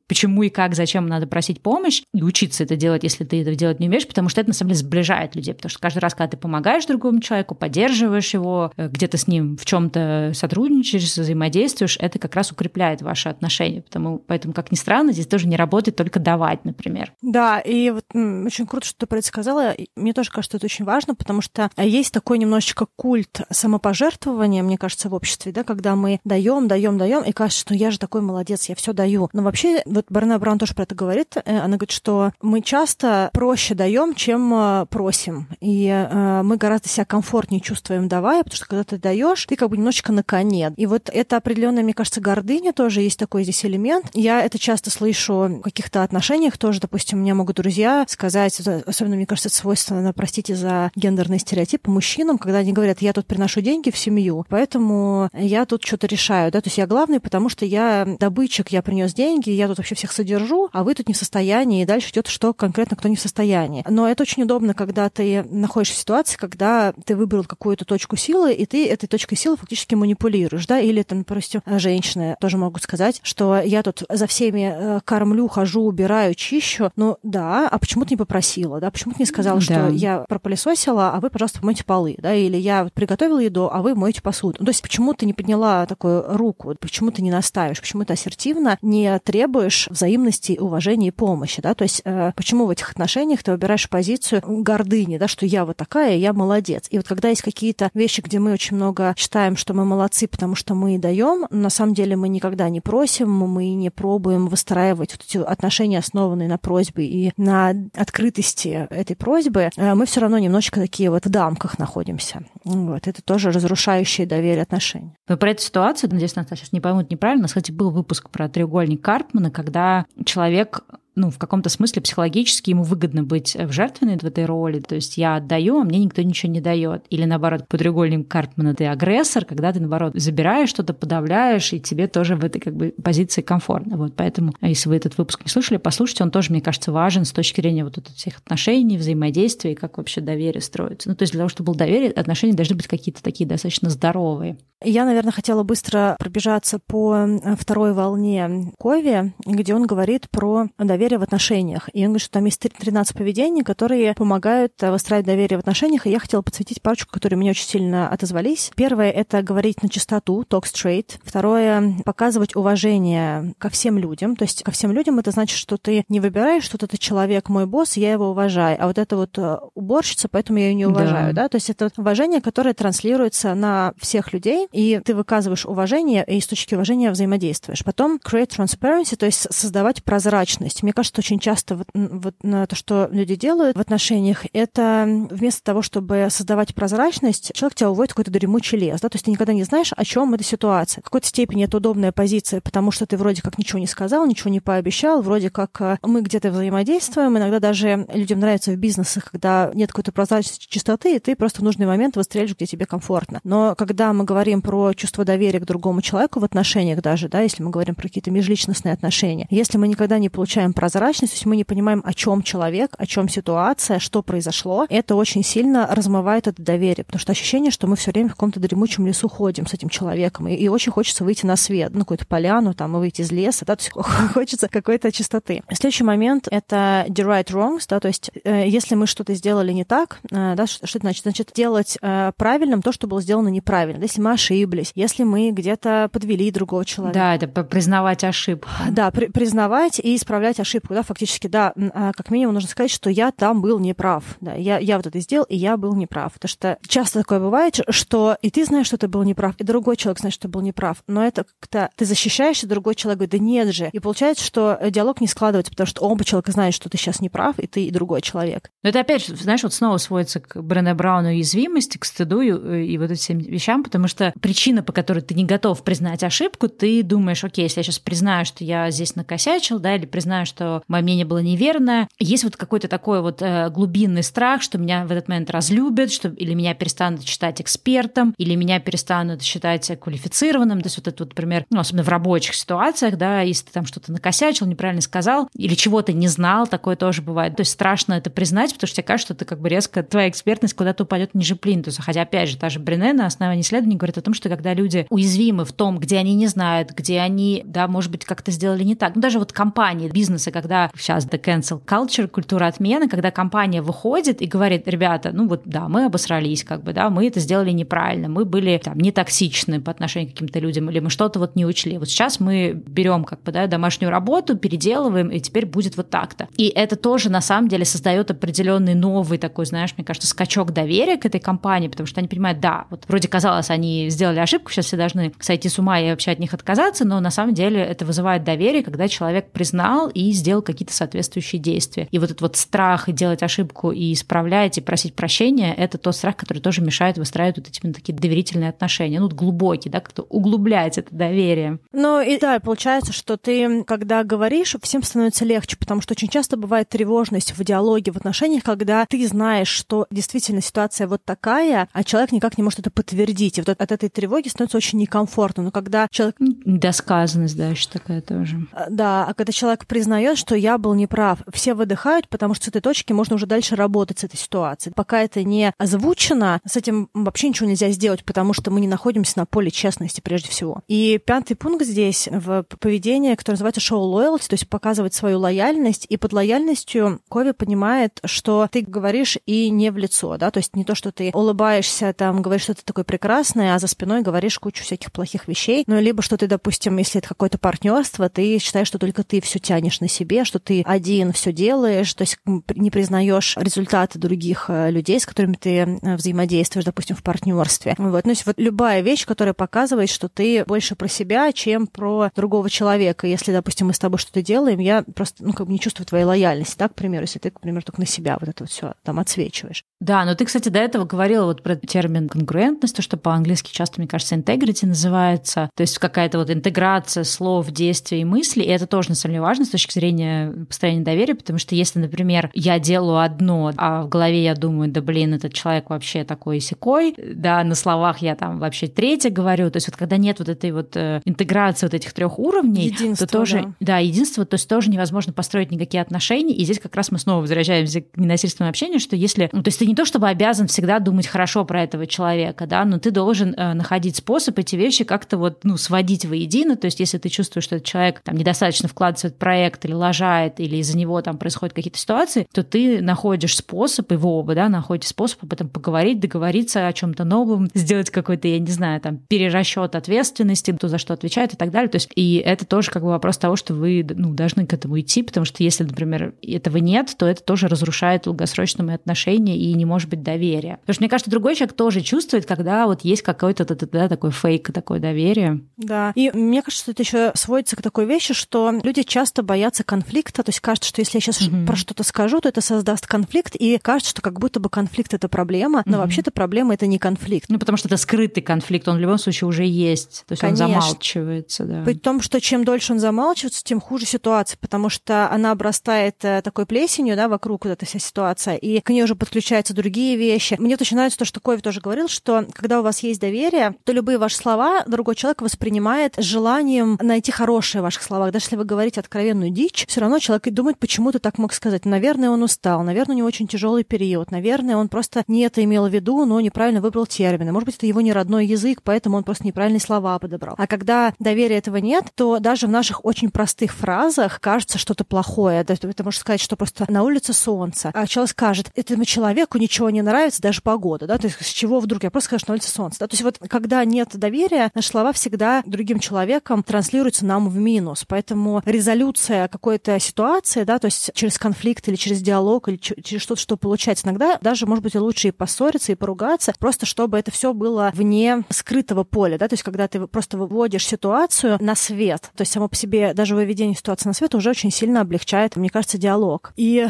Speaker 1: почему и как, зачем надо просить помощь, и учиться это делать, если ты это делать не умеешь, потому что это на самом деле сближает людей, потому что каждый раз, когда ты помогаешь другому человеку, поддерживаешь его, э, где-то с ним в чем-то сотрудничаешь, взаимодействуешь, это как раз укрепляет ваши отношения. Потому, поэтому, как ни странно, здесь тоже не работает только давать, например.
Speaker 2: Да, и вот очень круто, что ты про это сказала. Мне тоже кажется, это очень важно, потому что есть такой немножечко культ самопожертвования, мне кажется, в обществе, да, когда мы даем, даем, даем, и кажется, что я же такой молодец, я все даю. Но вообще, вот Барна Браун тоже про это говорит, э, она говорит, что мы часто проще даем, чем э, просим. И э, мы гораздо себя комфортнее чувствуем давая, потому что когда ты даешь, ты как бы немножечко на коне. И вот это определенная, мне кажется, гордыня тоже есть такой здесь элемент. Я это часто слышу в каких-то отношениях тоже, допустим, у меня могут друзья сказать, особенно, мне кажется, это свойственно, простите за ген гендерные стереотипы мужчинам, когда они говорят, я тут приношу деньги в семью, поэтому я тут что-то решаю, да, то есть я главный, потому что я добытчик, я принес деньги, я тут вообще всех содержу, а вы тут не в состоянии, и дальше идет, что конкретно кто не в состоянии. Но это очень удобно, когда ты находишься в ситуации, когда ты выбрал какую-то точку силы, и ты этой точкой силы фактически манипулируешь, да, или там, допустим, женщины тоже могут сказать, что я тут за всеми э, кормлю, хожу, убираю, чищу, ну да, а почему ты не попросила, да, почему ты не сказала, да. что я пропылесосила, а вы, пожалуйста, помойте полы, да, или я приготовила еду, а вы моете посуду. Ну, то есть почему ты не подняла такую руку, почему ты не наставишь, почему ты ассертивно не требуешь взаимности, уважения и помощи, да, то есть э, почему в этих отношениях ты выбираешь позицию гордыни, да, что я вот такая, я молодец. И вот когда есть какие-то вещи, где мы очень много считаем, что мы молодцы, потому что мы даем, на самом деле мы никогда не просим, мы не пробуем выстраивать вот эти отношения, основанные на просьбе и на открытости этой просьбы, э, мы все равно немножечко такие вот в дамках находимся. Вот. Это тоже разрушающее доверие отношений.
Speaker 1: Но про эту ситуацию, надеюсь, нас сейчас не поймут неправильно, кстати, был выпуск про треугольник Карпмана, когда человек ну, в каком-то смысле психологически ему выгодно быть в жертвенной в этой роли. То есть я отдаю, а мне никто ничего не дает. Или наоборот, по треугольнику Карпмана ты агрессор, когда ты, наоборот, забираешь что-то, подавляешь, и тебе тоже в этой как бы позиции комфортно. Вот поэтому, если вы этот выпуск не слушали, послушайте, он тоже, мне кажется, важен с точки зрения вот этих всех отношений, взаимодействия как вообще доверие строится. Ну, то есть для того, чтобы было доверие, отношения должны быть какие-то такие достаточно здоровые.
Speaker 2: Я, наверное, хотела быстро пробежаться по второй волне Кови, где он говорит про доверие в отношениях. И он говорит, что там есть 13 поведений, которые помогают э, выстраивать доверие в отношениях. И я хотела подсветить парочку, которые мне очень сильно отозвались. Первое — это говорить на чистоту, talk straight. Второе — показывать уважение ко всем людям. То есть ко всем людям это значит, что ты не выбираешь, что этот человек мой босс, я его уважаю. А вот это вот э, уборщица, поэтому я ее не уважаю. Да. Да? То есть это уважение, которое транслируется на всех людей, и ты выказываешь уважение, и с точки уважения взаимодействуешь. Потом create transparency, то есть создавать прозрачность. Мне кажется, очень часто вот, вот то, что люди делают в отношениях, это вместо того, чтобы создавать прозрачность, человек тебя уводит в какой-то дремучий лес. Да? То есть ты никогда не знаешь, о чем эта ситуация. В какой-то степени это удобная позиция, потому что ты вроде как ничего не сказал, ничего не пообещал, вроде как э, мы где-то взаимодействуем. Иногда даже людям нравится в бизнесах, когда нет какой-то прозрачности, чистоты, и ты просто в нужный момент выстреливаешь, где тебе комфортно. Но когда мы говорим про чувство доверия к другому человеку в отношениях даже, да, если мы говорим про какие-то межличностные отношения, если мы никогда не получаем прозрачность, то есть мы не понимаем, о чем человек, о чем ситуация, что произошло, это очень сильно размывает это доверие, потому что ощущение, что мы все время в каком-то дремучем лесу ходим с этим человеком, и, и очень хочется выйти на свет, ну, какую-то поляну, там, и выйти из леса, да, то есть [LAUGHS] хочется какой-то чистоты. Следующий момент — это the right wrongs, да, то есть э, если мы что-то сделали не так, э, да, что, что это значит? Значит, делать э, правильным то, что было сделано неправильно. Если мы ошиблись, если мы где-то подвели другого человека.
Speaker 1: Да, это признавать ошибку.
Speaker 2: Да, при, признавать и исправлять ошибку, да, фактически, да, а, как минимум нужно сказать, что я там был неправ, да, я, я вот это сделал, и я был неправ. Потому что часто такое бывает, что и ты знаешь, что ты был неправ, и другой человек знает, что ты был неправ, но это как-то ты защищаешься, другой человек говорит, да нет же. И получается, что диалог не складывается, потому что оба человека знают, что ты сейчас неправ, и ты, и другой человек.
Speaker 1: Но это опять, знаешь, вот снова сводится к Брене Брауну уязвимости, к стыду и, и вот этим вещам, потому что причина, по которой ты не готов признать ошибку, ты думаешь, окей, если я сейчас признаю, что я здесь накосячил, да, или признаю, что мое мнение было неверное, есть вот какой-то такой вот э, глубинный страх, что меня в этот момент разлюбят, что или меня перестанут считать экспертом, или меня перестанут считать квалифицированным, то есть вот это вот, например, ну, особенно в рабочих ситуациях, да, если ты там что-то накосячил, неправильно сказал, или чего-то не знал, такое тоже бывает. То есть страшно это признать, потому что тебе кажется, что ты как бы резко, твоя экспертность куда-то упадет ниже плинтуса. Хотя, опять же, та же Брене на основании исследований говорит о том, что когда люди уязвимы в том, где они не знают, где они, да, может быть, как-то сделали не так. Ну, даже вот компании, бизнесы, когда сейчас the cancel culture, культура отмены, когда компания выходит и говорит, ребята, ну вот да, мы обосрались, как бы, да, мы это сделали неправильно, мы были там не токсичны по отношению к каким-то людям, или мы что-то вот не учли. Вот сейчас мы берем как бы, да, домашнюю работу, переделываем, и теперь будет вот так-то. И это тоже на самом деле создает определенный новый такой, знаешь, мне кажется, скачок доверия к этой компании, потому что они понимают, да, вот вроде казалось, они сделали ошибку, сейчас все должны сойти с ума и вообще от них отказаться, но на самом деле это вызывает доверие, когда человек признал и сделал какие-то соответствующие действия. И вот этот вот страх делать ошибку и исправлять, и просить прощения, это тот страх, который тоже мешает выстраивать вот эти такие доверительные отношения, ну, глубокий, да, как-то углублять это доверие.
Speaker 2: Ну, и да, получается, что ты, когда говоришь, всем становится легче, потому что очень часто бывает тревожность в диалоге, в отношениях, когда ты знаешь, что действительно ситуация вот такая, а человек никак не может это подтвердить. И вот от этой тревоги становится очень некомфортно. Но когда человек...
Speaker 1: Досказанность, да, еще такая тоже.
Speaker 2: А, да, а когда человек признает, что я был неправ, все выдыхают, потому что с этой точки можно уже дальше работать с этой ситуацией. Пока это не озвучено, с этим вообще ничего нельзя сделать, потому что мы не находимся на поле честности прежде всего. И пятый пункт здесь в поведении, которое называется show loyalty, то есть показывать свою лояльность. И под лояльностью Кови понимает, что ты говоришь и не в лицо, да, то есть не то, что ты улыбаешься, там, говоришь что-то такое прекрасное, а за спиной говоришь кучу всяких плохих вещей. Ну, либо что ты, допустим, если это какое-то партнерство, ты считаешь, что только ты все тянешь на себе, что ты один все делаешь, то есть не признаешь результаты других э, людей, с которыми ты э, взаимодействуешь, допустим, в партнерстве. Вот. Ну, есть вот любая вещь, которая показывает, что ты больше про себя, чем про другого человека. Если, допустим, мы с тобой что-то делаем, я просто, ну, как бы не чувствую твоей лояльности, так, к примеру, если ты, к примеру, только на себя вот это вот все там отсвечиваешь.
Speaker 1: Да, но ты, кстати, до этого говорила вот про термин конгруентность, то, что по-английски часто, мне кажется, integrity называется, то есть какая-то вот интеграция слов, действий и мыслей, и это тоже, на самом деле, важно с точки зрения построения доверия, потому что если, например, я делаю одно, а в голове я думаю, да блин, этот человек вообще такой секой, да, на словах я там вообще третье говорю, то есть вот когда нет вот этой вот э, интеграции вот этих трех уровней,
Speaker 2: единство,
Speaker 1: то тоже, да. да, единство, то есть тоже невозможно построить никакие отношения, и здесь как раз мы снова возвращаемся к ненасильственному общению, что если, ну, то есть ты не то чтобы обязан всегда думать хорошо про этого человека, да, но ты должен э, находить способ эти вещи как-то вот, ну, сводить воедино, то есть если ты чувствуешь, что этот человек там недостаточно вкладывается в проект, или лажает, или из-за него там происходят какие-то ситуации, то ты находишь способ, вы оба, да, находите способ об этом поговорить, договориться о чем-то новом, сделать какой-то, я не знаю, там, перерасчет ответственности, кто за что отвечает и так далее. То есть, и это тоже как бы вопрос того, что вы ну, должны к этому идти, потому что если, например, этого нет, то это тоже разрушает долгосрочные отношения и не может быть доверия. Потому что мне кажется, другой человек тоже чувствует, когда вот есть какой-то да, такой фейк, такое доверие.
Speaker 2: Да. И мне кажется, что это еще сводится к такой вещи, что люди часто боятся конфликта. То есть кажется, что если я сейчас mm-hmm. про что-то скажу, то это создаст конфликт, и кажется, что как будто бы конфликт это проблема, но mm-hmm. вообще-то проблема это не конфликт.
Speaker 1: Ну, потому что это скрытый конфликт, он в любом случае уже есть. То есть Конечно. он замалчивается, да.
Speaker 2: При том, что чем дольше он замалчивается, тем хуже ситуация, потому что она обрастает э, такой плесенью, да, вокруг вот эта вся ситуация, и к ней уже подключаются другие вещи. Мне очень нравится то, что Кови тоже говорил, что когда у вас есть доверие, то любые ваши слова другой человек воспринимает желанием найти хорошие в ваших словах. Даже если вы говорите откровенную дичь, все равно человек и думает, почему ты так мог сказать. Наверное, он устал, наверное, у него очень тяжелый период, наверное, он просто не это имел в виду, но неправильно выбрал термины. Может быть, это его не родной язык, поэтому он просто неправильные слова подобрал. А когда доверия этого нет, то даже в наших очень простых фразах кажется что-то плохое. Ты можешь сказать, что просто на улице солнце, а человек скажет, этому человеку ничего не нравится, даже погода, да, то есть с чего вдруг я просто скажу, что на улице солнце. Да? То есть вот когда нет доверия, наши слова всегда другим человеком транслируются нам в минус. Поэтому резолюция какой-то ситуации, да, то есть через конфликт или через диалог или через что-то, что получается иногда, даже, может быть, лучше и поссориться, и поругаться, просто чтобы это все было вне скрытого поля, да, то есть когда ты просто выводишь ситуацию на свет, то есть само по себе даже выведение ситуации на свет уже очень сильно облегчает, мне кажется, диалог. И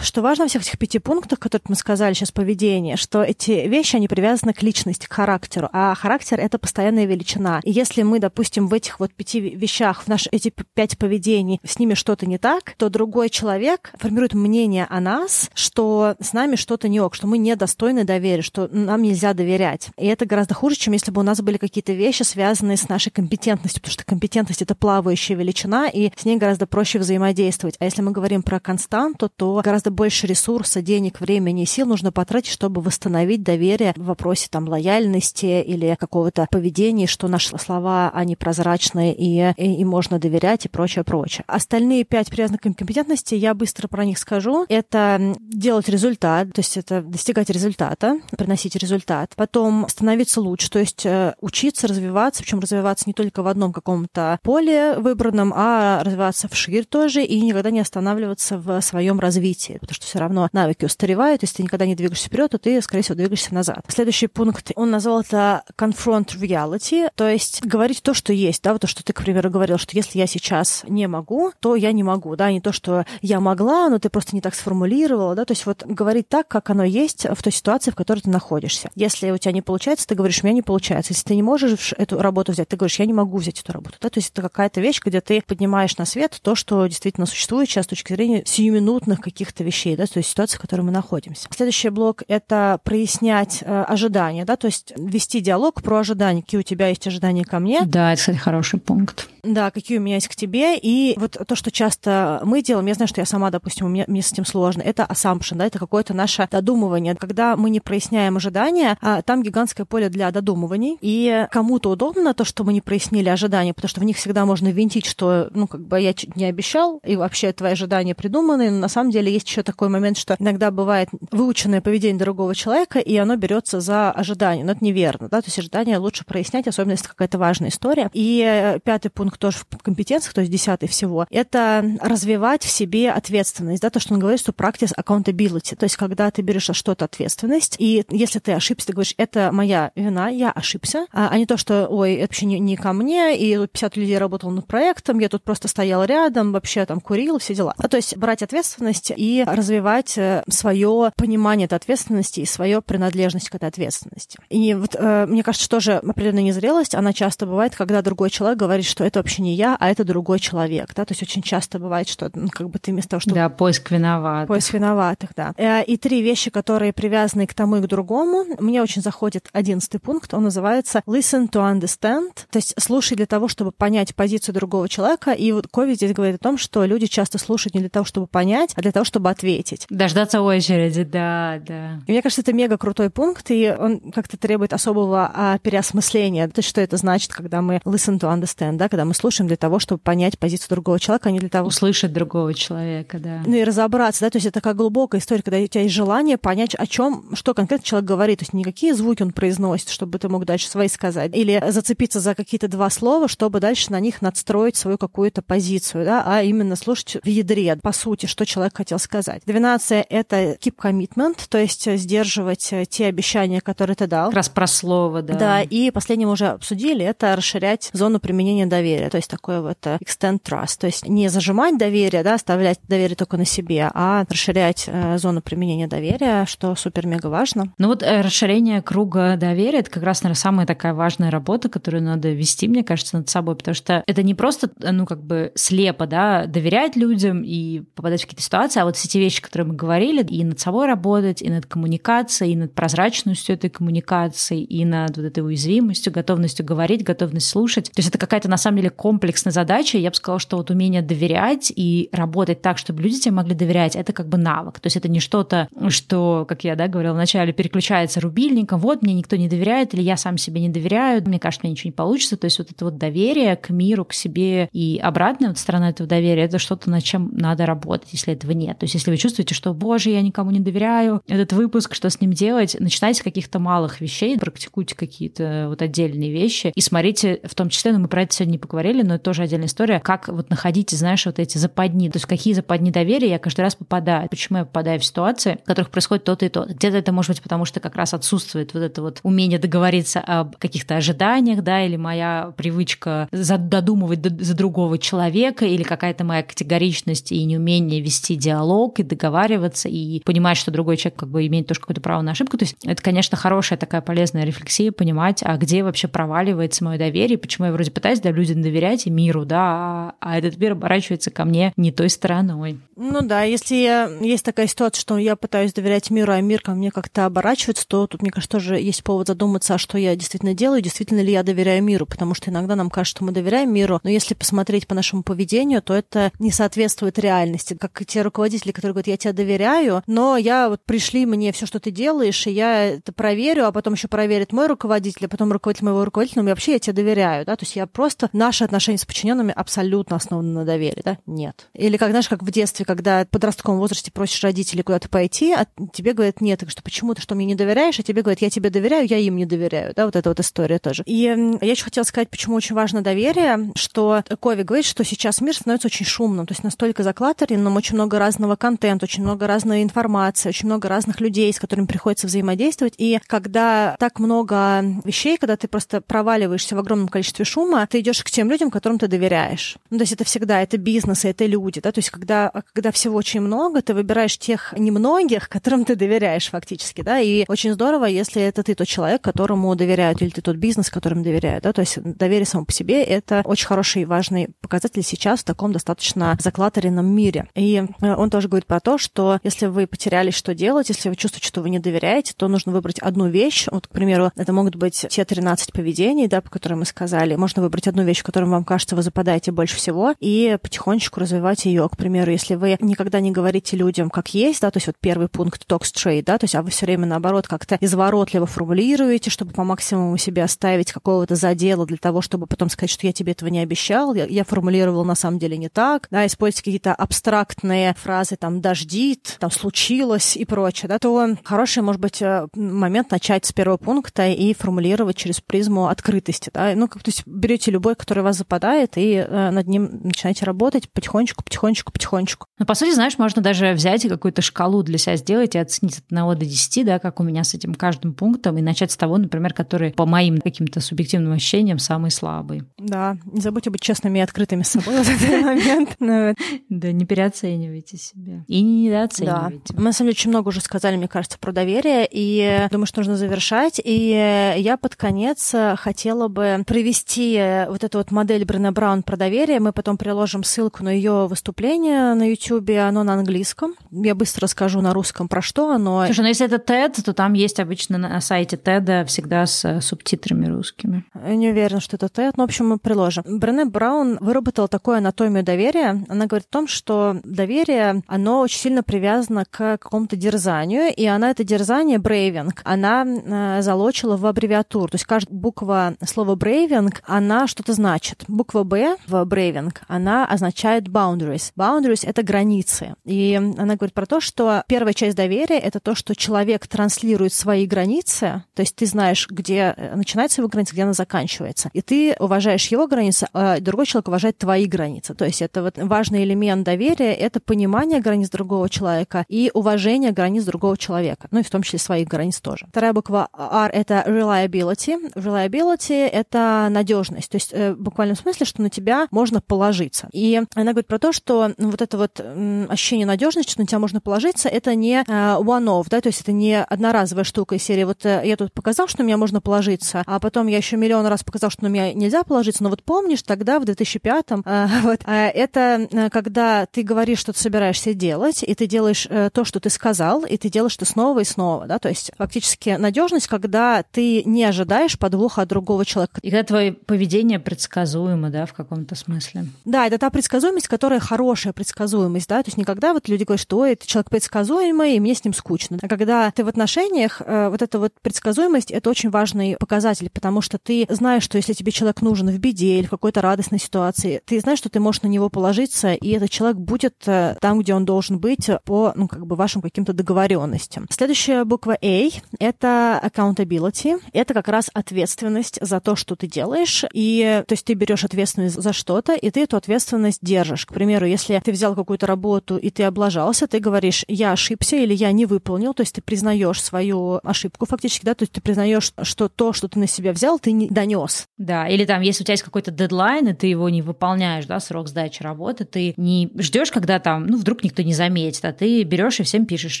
Speaker 2: что важно во всех этих пяти пунктах, которые мы сказали сейчас, поведение, что эти вещи, они привязаны к личности, к характеру, а характер — это постоянная величина. И если мы, допустим, в этих вот пяти вещах, в наши эти пять поведений, с ними что-то не так, то другой человек формирует мнение о нас, что с нами что-то не ок, что мы недостойны доверия, что нам нельзя доверять. И это гораздо хуже, чем если бы у нас были какие-то вещи, связанные с нашей компетентностью, потому что компетентность — это плавающая величина, и с ней гораздо проще взаимодействовать. А если мы говорим про константу, то гораздо больше ресурса, денег, времени и сил нужно потратить, чтобы восстановить доверие в вопросе там лояльности или какого-то поведения, что наши слова, они прозрачные и, и, и можно доверять и прочее, прочее. Остальные пять признаков компетентности, я быстро про них скажу. Это делать результат, то есть это достигать результата, приносить результат. Потом становиться лучше, то есть э, учиться, развиваться, причем развиваться не только в одном каком-то поле выбранном, а развиваться вширь тоже и никогда не останавливаться в своем развитии, потому что все равно навыки устаревают, если ты никогда не двигаешься вперед, то ты, скорее всего, двигаешься назад. Следующий пункт, он назвал это confront reality, то есть говорить то, что есть, да, вот то, что ты, к примеру, говорил, что если я сейчас не могу, то я не могу, да, не то, что я могла, но ты просто не так сформулировала, да, то есть вот говорить так, как оно есть в той ситуации, в которой ты находишься. Если у тебя не получается, ты говоришь, у меня не получается. Если ты не можешь эту работу взять, ты говоришь, я не могу взять эту работу, да, то есть это какая-то вещь, где ты поднимаешь на свет то, что действительно существует сейчас с точки зрения сиюминутных каких-то вещей, да, то есть ситуации, в которой мы находимся. Следующий блок — это прояснять э, ожидания, да, то есть вести диалог про ожидания, какие у тебя есть ожидания ко мне.
Speaker 1: Да, это, кстати, хороший пункт.
Speaker 2: Да, какие у меня есть к тебе. И вот то, что часто мы делаем, я знаю, что я сама, допустим, у меня, мне с этим сложно, это assumption, да, это какое-то наше додумывание. Когда мы не проясняем ожидания, а там гигантское поле для додумываний, и кому-то удобно то, что мы не прояснили ожидания, потому что в них всегда можно винтить, что, ну, как бы я не обещал, и вообще твои ожидания придуманы, но на самом деле есть еще такой момент, что иногда бывает выученное поведение другого человека, и оно берется за ожидание, но это неверно, да, то есть ожидания лучше прояснять, особенно если какая-то важная история. И э, пятый пункт тоже в компетенциях, то есть десятый всего, это развивать в себе ответственность, да, то, что он говорит, что practice accountability, то есть когда ты берешь за что-то ответственность, и если ты ошибся, ты говоришь, это моя вина, я ошибся, а, а не то, что, ой, это вообще не, не ко мне, и 50 людей работал над проектом, я тут просто стоял рядом, вообще там курил, все дела. А, то есть брать ответственность и развивать э, свое понимание этой ответственности и свою принадлежность к этой ответственности. И вот э, мне кажется, что тоже определенная незрелость, она часто бывает, когда другой человек говорит, что это вообще не я, а это другой человек, да, то есть очень часто бывает, что ну, как бы ты вместо того, чтобы...
Speaker 1: Да, поиск виноватых.
Speaker 2: Поиск виноватых, да. Э, и три вещи, которые привязаны к тому и к другому. Мне очень заходит одиннадцатый пункт, он называется listen to understand, то есть слушай для того, чтобы понять позицию другого человека. И вот Кови здесь говорит о том, что люди часто слушают не для того, чтобы понять, а для того, чтобы ответить.
Speaker 1: Дождаться очереди, да, да.
Speaker 2: И мне кажется, это мега крутой пункт, и он как-то требует особого а, переосмысления. То есть что это значит, когда мы listen to understand, да, когда мы слушаем для того, чтобы понять позицию другого человека, а не для того,
Speaker 1: услышать другого человека, да.
Speaker 2: Ну и разобраться, да, то есть это такая глубокая история, когда у тебя есть желание понять, о чем, что конкретно человек говорит, то есть не какие звуки он произносит, чтобы ты мог дальше свои сказать, или зацепиться за какие-то два слова, чтобы дальше на них надстроить свою какую-то позицию, да, а именно слушать в ядре, по сути, что человек хотел сказать. Двенадцатое — это keep commitment, то есть сдерживать те обещания, которые ты дал.
Speaker 1: Как раз про слово, да.
Speaker 2: Да, и последнее мы уже обсудили, это расширять зону применения доверия, то есть такое вот э, extend trust, то есть не зажимать доверие, да, оставлять доверие только на себе, а расширять э, зону применения доверия, что супер-мега важно.
Speaker 1: Ну вот э, расширение круга доверия — это как раз, наверное, самая такая важная работа, которую надо вести, мне кажется, над собой, потому что это не просто, ну, как бы слепо, да, доверять людям и попадать в какие-то ситуации, а вот все эти вещи, которые мы говорили, и над собой работать, и над коммуникацией, и над прозрачностью этой коммуникации, и над вот этой уязвимостью, готовностью говорить, готовность слушать. То есть это какая-то, на самом деле, комплексная задача. Я бы сказала, что вот умение доверять и работать так, чтобы люди тебе могли доверять, это как бы навык. То есть это не что-то, что, как я, да, говорила вначале, переключается рубильником, вот мне никто не доверяет, или я сам себе не доверяю, мне кажется, мне ничего не получится. То есть вот это вот доверие к миру, к себе и обратная вот сторона этого доверия, это что-то, над чем надо работать, если этого нет. То есть если вы чувствуете, что, боже, я никому не доверяю, этот выпуск, что с ним делать, начинайте с каких-то малых вещей, практикуйте какие-то вот отдельные вещи и смотрите, в том числе, ну мы про это сегодня не поговорили, но это тоже отдельная история, как вот находить, знаешь, вот эти западни, то есть какие западни доверия я каждый раз попадаю, почему я попадаю в ситуации, в которых происходит то-то и то. Где-то это может быть потому, что как раз отсутствует вот это вот умение договориться об каких-то ожиданиях, да, или моя привычка додумывать за другого человека, или какая-то моя категоричность и неумение вести диалог и договариваться, и понимать, что другой человек как бы имеет тоже какое-то право на ошибку. То есть это, конечно, хорошая такая полезная рефлексия, понимать, а где вообще проваливается мое доверие, почему я вроде пытаюсь да, людям доверять и миру, да, а, этот мир оборачивается ко мне не той стороной.
Speaker 2: Ну да, если есть такая ситуация, что я пытаюсь доверять миру, а мир ко мне как-то оборачивается, то тут, мне кажется, тоже есть повод задуматься, а что я действительно делаю, действительно ли я доверяю миру, потому что иногда нам кажется, что мы доверяем миру, но если посмотреть по нашему поведению, то это не соответствует реальности. Как те руководители, которые говорят, я тебе доверяю, но я вот пришли мне все, что ты делаешь, и я это проверю, а потом еще проверит мой руководитель, а потом руководитель моего руководителя, но вообще я тебе доверяю, да, то есть я просто, наши отношения с подчиненными абсолютно основаны на доверии, да, нет. Или как, знаешь, как в детстве, когда в подростковом возрасте просишь родителей куда-то пойти, а тебе говорят, нет, так что почему ты что мне не доверяешь, а тебе говорят, я тебе доверяю, я им не доверяю, да, вот эта вот история тоже. И я еще хотела сказать, почему очень важно доверие, что Кови говорит, что сейчас мир становится очень шумным, то есть настолько заклатаренным, очень много разного контента, очень много разной информации, очень много разных людей, с которыми приходится взаимодействовать. И когда так много вещей, когда ты просто проваливаешься в огромном количестве шума, ты идешь к тем людям, которым ты доверяешь. Ну, то есть это всегда, это бизнес, это люди, да, то есть когда, когда всего очень много, ты выбираешь тех немногих, которым ты доверяешь фактически, да, и очень здорово, если это ты тот человек, которому доверяют, или ты тот бизнес, которым доверяют, да, то есть доверие само по себе — это очень хороший и важный показатель сейчас в таком достаточно заклаторенном мире. И э, он тоже говорит про то, что если вы потерялись, что делать, если вы чувствуете, что вы не доверяете, то нужно выбрать одну вещь. Вот, к примеру, это могут быть те 13 поведений, да, по которым мы сказали. Можно выбрать одну вещь, в которой вам кажется, вы западаете больше всего, и потихонечку развивать ее. К примеру, если вы никогда не говорите людям, как есть, да, то есть вот первый пункт talk straight, да, то есть а вы все время наоборот как-то изворотливо формулируете, чтобы по максимуму себе оставить какого-то задела для того, чтобы потом сказать, что я тебе этого не обещал, я, я формулировал на самом деле не так, да, использовать какие-то абстрактные фразы, там, дождит, там, случилось и прочее, да, то хороший, может быть, э, момент начать с первого пункта и формулировать через призму открытости, да, ну, как, то есть берете любой, который вас западает, и э, над ним начинаете работать потихонечку, потихонечку, потихонечку.
Speaker 1: Ну, по сути, знаешь, можно даже взять какую-то шкалу для себя сделать и оценить от 1 до 10, да, как у меня с этим каждым пунктом, и начать с того, например, который по моим каким-то субъективным ощущениям самый слабый.
Speaker 2: Да, не забудьте быть честными и открытыми с собой [LAUGHS] в этот момент. [LAUGHS]
Speaker 1: Да, не переоценивайте себя. И не недооценивайте.
Speaker 2: Мы, на самом деле, очень много уже сказали, мне кажется, про доверие, и думаю, что нужно завершать. И я под конец хотела бы провести вот эту вот модель Брене Браун про доверие. Мы потом приложим ссылку на ее выступление на YouTube, оно на английском. Я быстро расскажу на русском, про что оно.
Speaker 1: Слушай, ну если это TED, то там есть обычно на сайте TED всегда с субтитрами русскими.
Speaker 2: Я не уверена, что это TED, но, в общем, мы приложим. Брене Браун выработала такую анатомию доверия. Она говорит о том, что доверие, оно очень сильно привязано к какому-то дерзанию, и она это дерзание, брейвинг, она э, залочила в аббревиатуру. То есть каждая буква слова braving, она что-то значит. Буква B в braving, она означает boundaries. Boundaries — это границы. И она говорит про то, что первая часть доверия — это то, что человек транслирует свои границы, то есть ты знаешь, где начинается его граница, где она заканчивается. И ты уважаешь его границы, а другой человек уважает твои границы. То есть это вот важный элемент доверия — это понимание границ другого человека и уважение границ другого человека, ну и в том числе своих границ тоже. Вторая буква R — это reliability. Reliability — это надежность, то есть э, в буквальном смысле, что на тебя можно положиться. И она говорит про то, что ну, вот это вот ощущение надежности, что на тебя можно положиться, это не э, one-off, да, то есть это не одноразовая штука из серии. Вот э, я тут показал, что на меня можно положиться, а потом я еще миллион раз показал, что на меня нельзя положиться, но вот помнишь, тогда в 2005-м, [LAUGHS] вот, это когда ты говоришь, что ты собираешься делать, и ты делаешь то, что ты сказал, и ты делаешь это снова и снова, да, то есть фактически надежность, когда ты не ожидаешь подвоха от другого человека.
Speaker 1: И когда твое поведение предсказуемо, да, в каком-то смысле.
Speaker 2: Да, это та предсказуемость, которая хорошая предсказуемость, да, то есть никогда вот люди говорят, что ой, это человек предсказуемый, и мне с ним скучно. А когда ты в отношениях, э, вот эта вот предсказуемость, это очень важный показатель, потому что ты знаешь, что если тебе человек нужен в беде или в какой-то радостной ситуации, ты знаешь, что ты можешь на него положиться, и этот человек будет э, там, где он должен быть по, ну, как бы вашим каким-то договоренностям. Следующая буква A — это accountability. Это как раз ответственность за то, что ты делаешь, и то есть ты берешь ответственность за что-то, и ты эту ответственность держишь. К примеру, если ты взял какую-то работу и ты облажался, ты говоришь, я ошибся или я не выполнил, то есть ты признаешь свою ошибку фактически, да, то есть ты признаешь, что то, что ты на себя взял, ты не донес.
Speaker 1: Да, или там, если у тебя есть какой-то дедлайн, и ты его не выполняешь, да, срок сдачи работы, ты не ждешь, когда там, ну, вдруг никто не заметит, а ты берешь и всем пишешь,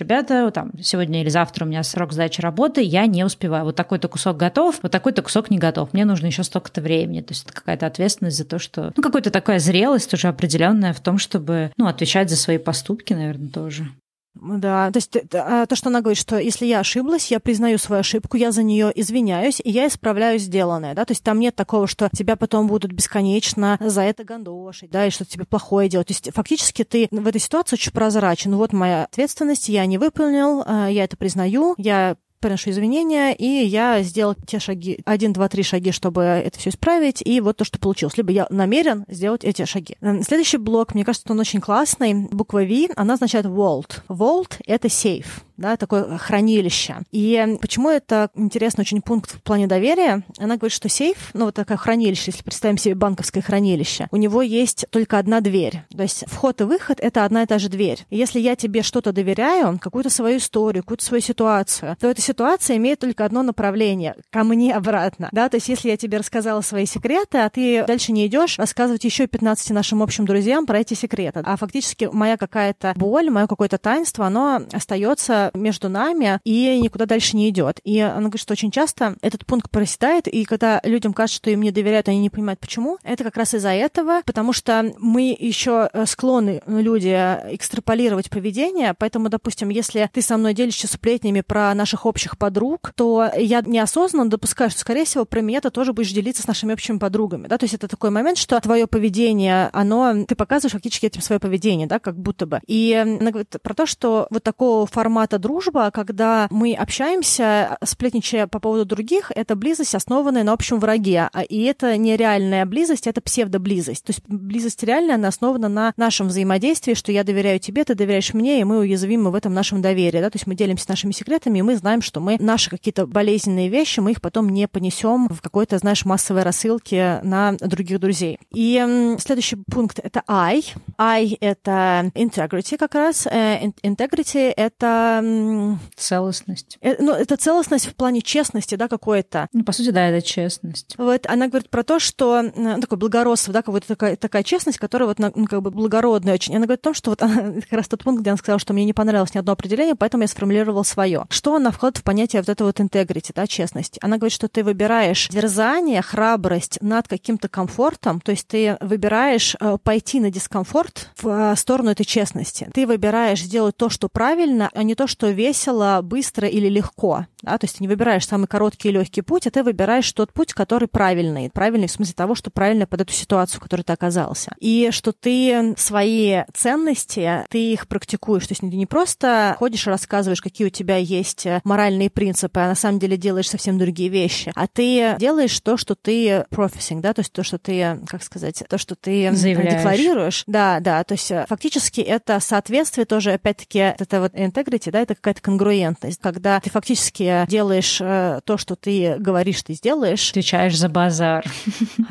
Speaker 1: ребята, там, сегодня или завтра у меня срок сдачи работы, я не успеваю. Вот такой-то кусок готов, вот такой-то кусок не готов. Мне нужно еще столько-то времени. То есть это какая-то ответственность за то, что... Ну, какая-то такая зрелость уже определенная в том, чтобы, ну, отвечать за свои поступки, наверное, тоже.
Speaker 2: Да, то есть а, то, что она говорит, что если я ошиблась, я признаю свою ошибку, я за нее извиняюсь, и я исправляю сделанное, да, то есть там нет такого, что тебя потом будут бесконечно за это гандошить, да, и что тебе плохое делать. То есть фактически ты в этой ситуации очень прозрачен. Вот моя ответственность, я не выполнил, а, я это признаю, я приношу извинения, и я сделал те шаги, один, два, три шаги, чтобы это все исправить, и вот то, что получилось. Либо я намерен сделать эти шаги. Следующий блок, мне кажется, он очень классный. Буква V, она означает vault. Vault — это сейф да, такое хранилище. И почему это интересный очень пункт в плане доверия? Она говорит, что сейф, ну вот такое хранилище, если представим себе банковское хранилище, у него есть только одна дверь. То есть вход и выход — это одна и та же дверь. И если я тебе что-то доверяю, какую-то свою историю, какую-то свою ситуацию, то эта ситуация имеет только одно направление — ко мне обратно. Да, то есть если я тебе рассказала свои секреты, а ты дальше не идешь рассказывать еще 15 нашим общим друзьям про эти секреты, а фактически моя какая-то боль, мое какое-то таинство, оно остается между нами и никуда дальше не идет. И она говорит, что очень часто этот пункт проседает, и когда людям кажется, что им не доверяют, они не понимают, почему. Это как раз из-за этого, потому что мы еще э, склонны, ну, люди, экстраполировать поведение, поэтому, допустим, если ты со мной делишься сплетнями про наших общих подруг, то я неосознанно допускаю, что, скорее всего, про меня ты тоже будешь делиться с нашими общими подругами, да, то есть это такой момент, что твое поведение, оно, ты показываешь фактически этим свое поведение, да, как будто бы. И она говорит про то, что вот такого формата дружба, когда мы общаемся, сплетничая по поводу других, это близость, основанная на общем враге. А, и это не реальная близость, это псевдоблизость. То есть близость реальная, она основана на нашем взаимодействии, что я доверяю тебе, ты доверяешь мне, и мы уязвимы в этом нашем доверии. Да? То есть мы делимся нашими секретами, и мы знаем, что мы наши какие-то болезненные вещи, мы их потом не понесем в какой-то, знаешь, массовой рассылке на других друзей. И следующий пункт — это I. I — это integrity как раз. Э, integrity — это
Speaker 1: Целостность.
Speaker 2: Э, ну, это целостность в плане честности, да, какой-то.
Speaker 1: Ну, по сути, да, это честность.
Speaker 2: Вот она говорит про то, что ну, такое благородство, да, какая-то такая, такая честность, которая вот, ну, как бы благородная очень. Она говорит о том, что вот она, [LAUGHS] как раз тот пункт, где она сказала, что мне не понравилось ни одно определение, поэтому я сформулировала свое. Что она входит в понятие вот этого вот integrity, да, честности? Она говорит, что ты выбираешь дерзание, храбрость над каким-то комфортом, то есть ты выбираешь э, пойти на дискомфорт в э, сторону этой честности. Ты выбираешь сделать то, что правильно, а не то, что весело, быстро или легко. Да? То есть ты не выбираешь самый короткий и легкий путь, а ты выбираешь тот путь, который правильный. Правильный в смысле того, что правильно под эту ситуацию, в которой ты оказался. И что ты свои ценности, ты их практикуешь. То есть ты не просто ходишь и рассказываешь, какие у тебя есть моральные принципы, а на самом деле делаешь совсем другие вещи. А ты делаешь то, что ты professing, да, то есть то, что ты, как сказать, то, что ты
Speaker 1: Заявляешь.
Speaker 2: декларируешь. Да, да, то есть фактически это соответствие тоже, опять-таки, это вот integrity, да, это какая-то конгруентность, когда ты фактически делаешь э, то, что ты говоришь, ты сделаешь.
Speaker 1: Отвечаешь за базар.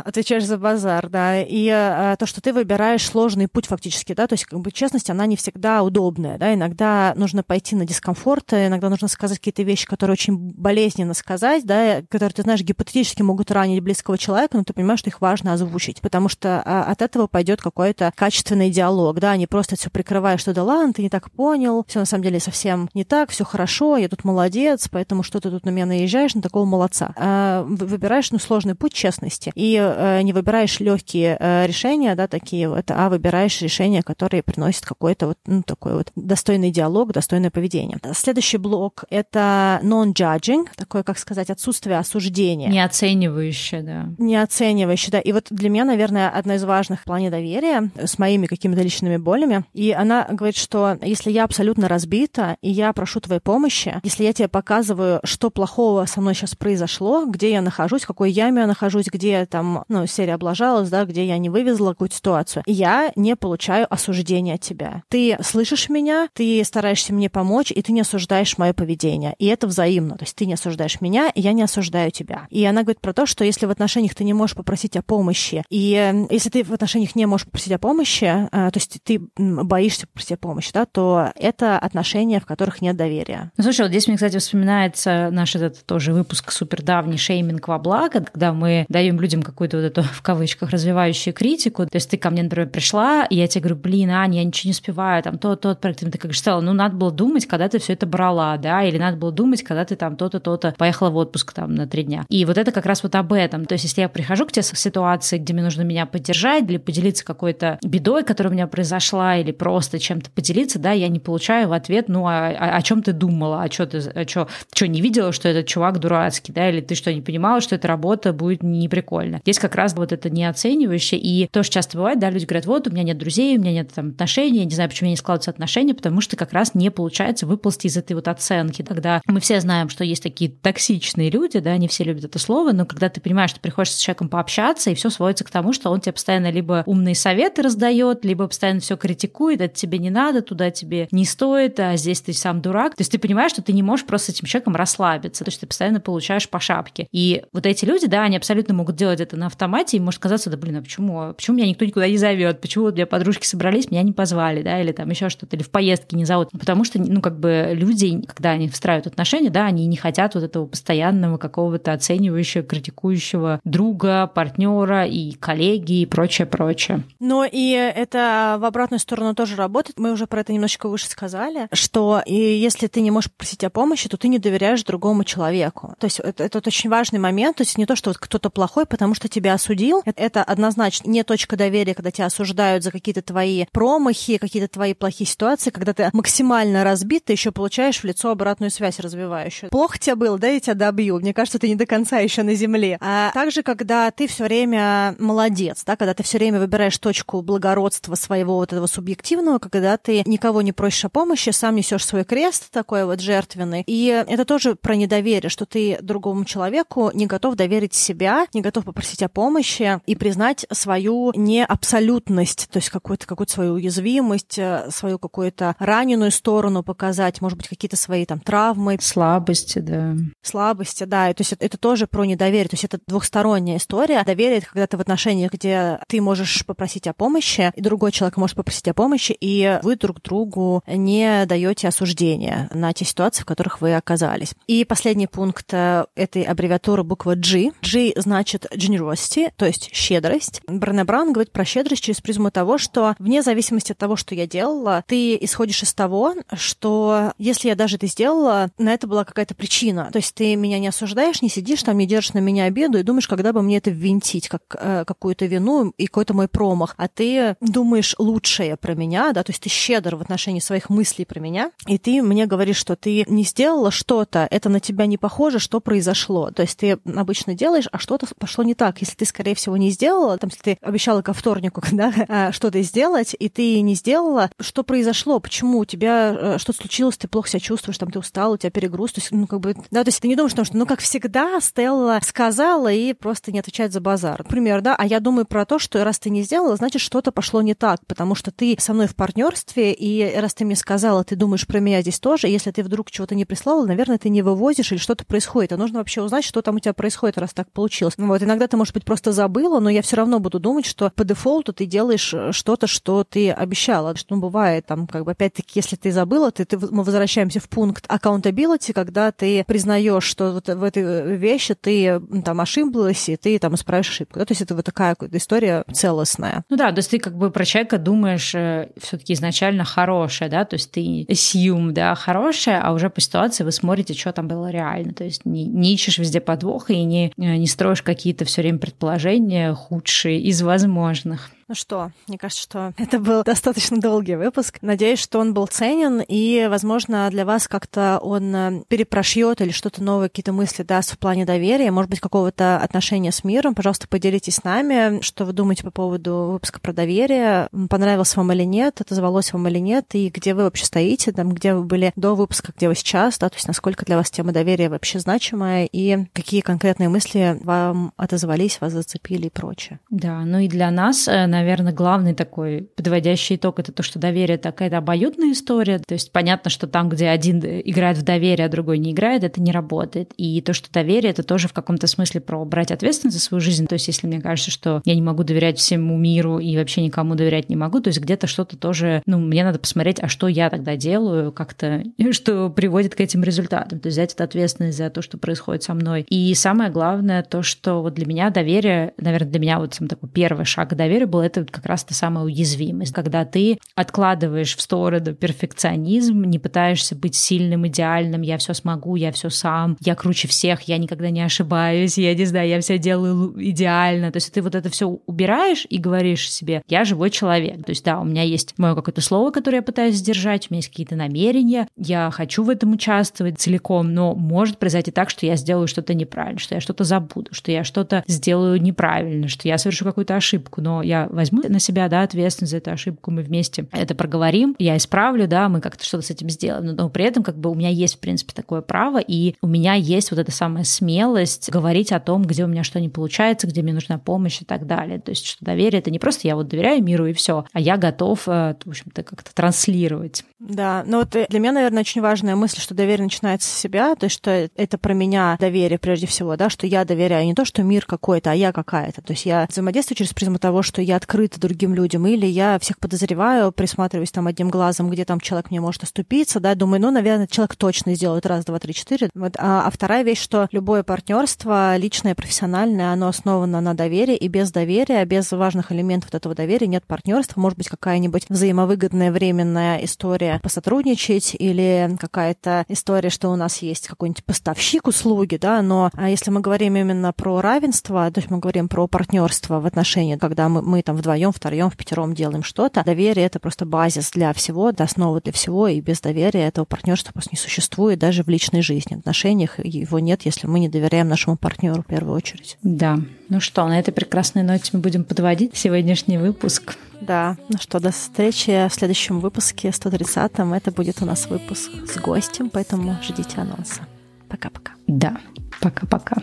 Speaker 2: Отвечаешь за базар, да. И э, то, что ты выбираешь сложный путь фактически, да, то есть как бы честность, она не всегда удобная, да, иногда нужно пойти на дискомфорт, иногда нужно сказать какие-то вещи, которые очень болезненно сказать, да, которые, ты знаешь, гипотетически могут ранить близкого человека, но ты понимаешь, что их важно озвучить, потому что а, от этого пойдет какой-то качественный диалог, да, не просто все прикрывая, что да ладно, ты не так понял, все на самом деле совсем не так, все хорошо, я тут молодец, поэтому что ты тут на меня наезжаешь, на такого молодца. А, выбираешь, ну, сложный путь честности и а, не выбираешь легкие а, решения, да, такие вот, а выбираешь решения, которые приносят какой-то вот, ну, такой вот достойный диалог, достойное поведение. Следующий блок — это non-judging, такое, как сказать, отсутствие осуждения.
Speaker 1: Не оценивающее, да.
Speaker 2: Не оценивающее, да. И вот для меня, наверное, одно из важных в плане доверия с моими какими-то личными болями. И она говорит, что если я абсолютно разбита, и я прошу твоей помощи, если я тебе показываю, что плохого со мной сейчас произошло, где я нахожусь, в какой яме я нахожусь, где я там, ну, серия облажалась, да, где я не вывезла какую-то ситуацию, я не получаю осуждения от тебя. Ты слышишь меня, ты стараешься мне помочь, и ты не осуждаешь мое поведение. И это взаимно. То есть ты не осуждаешь меня, и я не осуждаю тебя. И она говорит про то, что если в отношениях ты не можешь попросить о помощи, и если ты в отношениях не можешь попросить о помощи, э, то есть ты боишься попросить о помощи, да, то это отношения, в которых нет доверия.
Speaker 1: Ну, слушай, вот здесь мне, кстати, вспоминается наш этот тоже выпуск супер давний «Шейминг во благо», когда мы даем людям какую-то вот эту, [LAUGHS] в кавычках, развивающую критику. То есть ты ко мне, например, пришла, и я тебе говорю, блин, Аня, я ничего не успеваю, там, тот, тот проект. Ты как сказала, ну, надо было думать, когда ты все это брала, да, или надо было думать, когда ты там то-то, то-то поехала в отпуск там на три дня. И вот это как раз вот об этом. То есть если я прихожу к тебе с ситуации, где мне нужно меня поддержать или поделиться какой-то бедой, которая у меня произошла, или просто чем-то поделиться, да, я не получаю в ответ, ну, а, а, о чем ты думала, а что ты, а что, что не видела, что этот чувак дурацкий, да, или ты что, не понимала, что эта работа будет неприкольно. Здесь как раз вот это неоценивающее, и тоже часто бывает, да, люди говорят, вот, у меня нет друзей, у меня нет там отношений, я не знаю, почему у меня не складываются отношения, потому что как раз не получается выползти из этой вот оценки, когда мы все знаем, что есть такие токсичные люди, да, не все любят это слово, но когда ты понимаешь, что приходишь с человеком пообщаться, и все сводится к тому, что он тебе постоянно либо умные советы раздает, либо постоянно все критикует, это тебе не надо, туда тебе не стоит, а здесь ты сам дурак. То есть ты понимаешь, что ты не можешь просто с этим человеком расслабиться, то есть ты постоянно получаешь по шапке. И вот эти люди, да, они абсолютно могут делать это на автомате, и может казаться, да блин, а почему, почему меня никто никуда не зовет, почему вот у меня подружки собрались, меня не позвали, да, или там еще что-то, или в поездке не зовут. Потому что, ну, как бы люди, когда они встраивают отношения, да, они не хотят вот этого постоянного какого-то оценивающего, критикующего друга, партнера и коллеги и прочее, прочее.
Speaker 2: Но и это в обратную сторону тоже работает. Мы уже про это немножечко выше сказали, что и если ты не можешь просить о помощи, то ты не доверяешь другому человеку. То есть это, это очень важный момент. То есть не то, что вот кто-то плохой, потому что тебя осудил. Это однозначно не точка доверия, когда тебя осуждают за какие-то твои промахи, какие-то твои плохие ситуации, когда ты максимально разбит, ты еще получаешь в лицо обратную связь развивающую. Плохо тебе было, да, я тебя добью. Мне кажется, ты не до конца еще на земле. А также, когда ты все время молодец, да, когда ты все время выбираешь точку благородства своего вот этого субъективного, когда ты никого не просишь о помощи, сам несешь свой крест такой вот жертвенный. И это тоже про недоверие, что ты другому человеку не готов доверить себя, не готов попросить о помощи и признать свою неабсолютность, то есть какую-то какую свою уязвимость, э, свою какую-то раненую сторону показать, может быть, какие-то свои там травмы.
Speaker 1: Слабости, да.
Speaker 2: Слабости, да. И, то есть это, это тоже про недоверие. То есть это двухсторонняя история. Доверие — это когда ты в отношениях, где ты можешь попросить о помощи, и другой человек может попросить о помощи, и вы друг другу не даете осуждения на те ситуации, в которых вы оказались. И последний пункт э, этой аббревиатуры буква G. G значит generosity, то есть щедрость. Брене Браун говорит про щедрость через призму того, что вне зависимости от того, что я делала, ты исходишь из того, что если я даже это сделала, на это была какая-то причина. То есть ты меня не осуждаешь, не сидишь там, не держишь на меня обиду и думаешь, когда бы мне это ввинтить, как э, какую-то вину и какой-то мой промах. А ты думаешь лучшее про меня, да, то есть ты щедр в отношении своих мыслей про меня. И ты мне говоришь, что ты не сделала что-то, это на тебя не похоже, что произошло. То есть ты обычно делаешь, а что-то пошло не так. Если ты, скорее всего, не сделала, там, если ты обещала ко вторнику [LAUGHS] да, а, что-то сделать, и ты не сделала, что произошло, почему у тебя э, что-то случилось, ты плохо себя чувствуешь, там, ты устал, у тебя перегруз, то есть, ну, как бы, да, то есть ты не думаешь, что, ну, как всегда, Стелла сказала и просто не отвечает за базар. Например, да, а я думаю про то, что раз ты не сделала, значит, что-то пошло не так, потому что ты со мной в партнерстве, и раз ты мне сказала, ты думаешь про меня здесь тоже, если ты вдруг чего-то не прислала, наверное, ты не вывозишь или что-то происходит. А нужно вообще узнать, что там у тебя происходит, раз так получилось. Вот, иногда ты, может быть, просто забыла, но я все равно буду думать, что по дефолту ты делаешь э, что-то, что ты обещала. Что ну, бывает, там, как бы, опять-таки, если ты забыла, ты, ты, мы возвращаемся в пункт accountability, когда ты признаешь, что вот в этой вещи ты там ошиблась, и ты там исправишь ошибку. Да? То есть это вот такая история целостная.
Speaker 1: Ну да, то есть ты как бы про человека думаешь э, все-таки изначально хорошее, да, то есть ты assume, да, хорошее, а уже по ситуации вы смотрите, что там было реально. То есть не, не ищешь везде подвоха и не, э, не строишь какие-то все время предположения худшие из возможных.
Speaker 2: Ну что, мне кажется, что [LAUGHS] это был достаточно долгий выпуск. Надеюсь, что он был ценен, и, возможно, для вас как-то он э, перепрошьет или что-то новое, какие-то мысли даст в плане доверия, может быть, какого-то отношения с миром. Пожалуйста, поделитесь с нами, что вы думаете по поводу выпуска про доверие, понравилось вам или нет, это звалось вам или нет, и где вы вообще стоите, там, где вы были до выпуска, где вы сейчас, да, то есть насколько для вас тема доверия вообще значимая, и какие конкретные мысли вам отозвались, вас зацепили и прочее.
Speaker 1: Да, ну и для нас, наверное, наверное, главный такой подводящий итог это то, что доверие такая обоюдная история. То есть понятно, что там, где один играет в доверие, а другой не играет, это не работает. И то, что доверие, это тоже в каком-то смысле про брать ответственность за свою жизнь. То есть если мне кажется, что я не могу доверять всему миру и вообще никому доверять не могу, то есть где-то что-то тоже, ну, мне надо посмотреть, а что я тогда делаю, как-то, [LAUGHS] что приводит к этим результатам. То есть взять эту ответственность за то, что происходит со мной. И самое главное, то, что вот для меня доверие, наверное, для меня вот сам такой первый шаг к доверию был это как раз та самая уязвимость, когда ты откладываешь в сторону перфекционизм, не пытаешься быть сильным, идеальным, я все смогу, я все сам, я круче всех, я никогда не ошибаюсь, я не знаю, я все делаю идеально. То есть ты вот это все убираешь и говоришь себе, я живой человек. То есть да, у меня есть мое какое-то слово, которое я пытаюсь сдержать, у меня есть какие-то намерения, я хочу в этом участвовать целиком, но может произойти так, что я сделаю что-то неправильно, что я что-то забуду, что я что-то сделаю неправильно, что я совершу какую-то ошибку, но я возьму на себя, да, ответственность за эту ошибку, мы вместе это проговорим, я исправлю, да, мы как-то что-то с этим сделаем, но, но при этом как бы у меня есть, в принципе, такое право, и у меня есть вот эта самая смелость говорить о том, где у меня что не получается, где мне нужна помощь и так далее. То есть, что доверие — это не просто я вот доверяю миру и все, а я готов, э, в общем-то, как-то транслировать.
Speaker 2: Да, но вот для меня, наверное, очень важная мысль, что доверие начинается с себя, то есть, что это про меня доверие прежде всего, да, что я доверяю не то, что мир какой-то, а я какая-то. То есть я взаимодействую через призму того, что я открыта другим людям, или я всех подозреваю, присматриваюсь там одним глазом, где там человек мне может оступиться, да, думаю, ну, наверное, человек точно сделает раз, два, три, четыре. Вот. А, а вторая вещь, что любое партнерство, личное, профессиональное, оно основано на доверии, и без доверия, без важных элементов этого доверия нет партнерства. Может быть, какая-нибудь взаимовыгодная временная история посотрудничать или какая-то история, что у нас есть какой-нибудь поставщик услуги, да, но а если мы говорим именно про равенство, то есть мы говорим про партнерство в отношении, когда мы, мы там вдвоем вдвоем, втроем, в пятером делаем что-то. Доверие это просто базис для всего, это основа для всего, и без доверия этого партнерства просто не существует даже в личной жизни. В отношениях его нет, если мы не доверяем нашему партнеру в первую очередь.
Speaker 1: Да. Ну что, на этой прекрасной ноте мы будем подводить сегодняшний выпуск.
Speaker 2: Да, ну что, до встречи в следующем выпуске, 130-м. Это будет у нас выпуск с гостем, поэтому ждите анонса. Пока-пока.
Speaker 1: Да, пока-пока.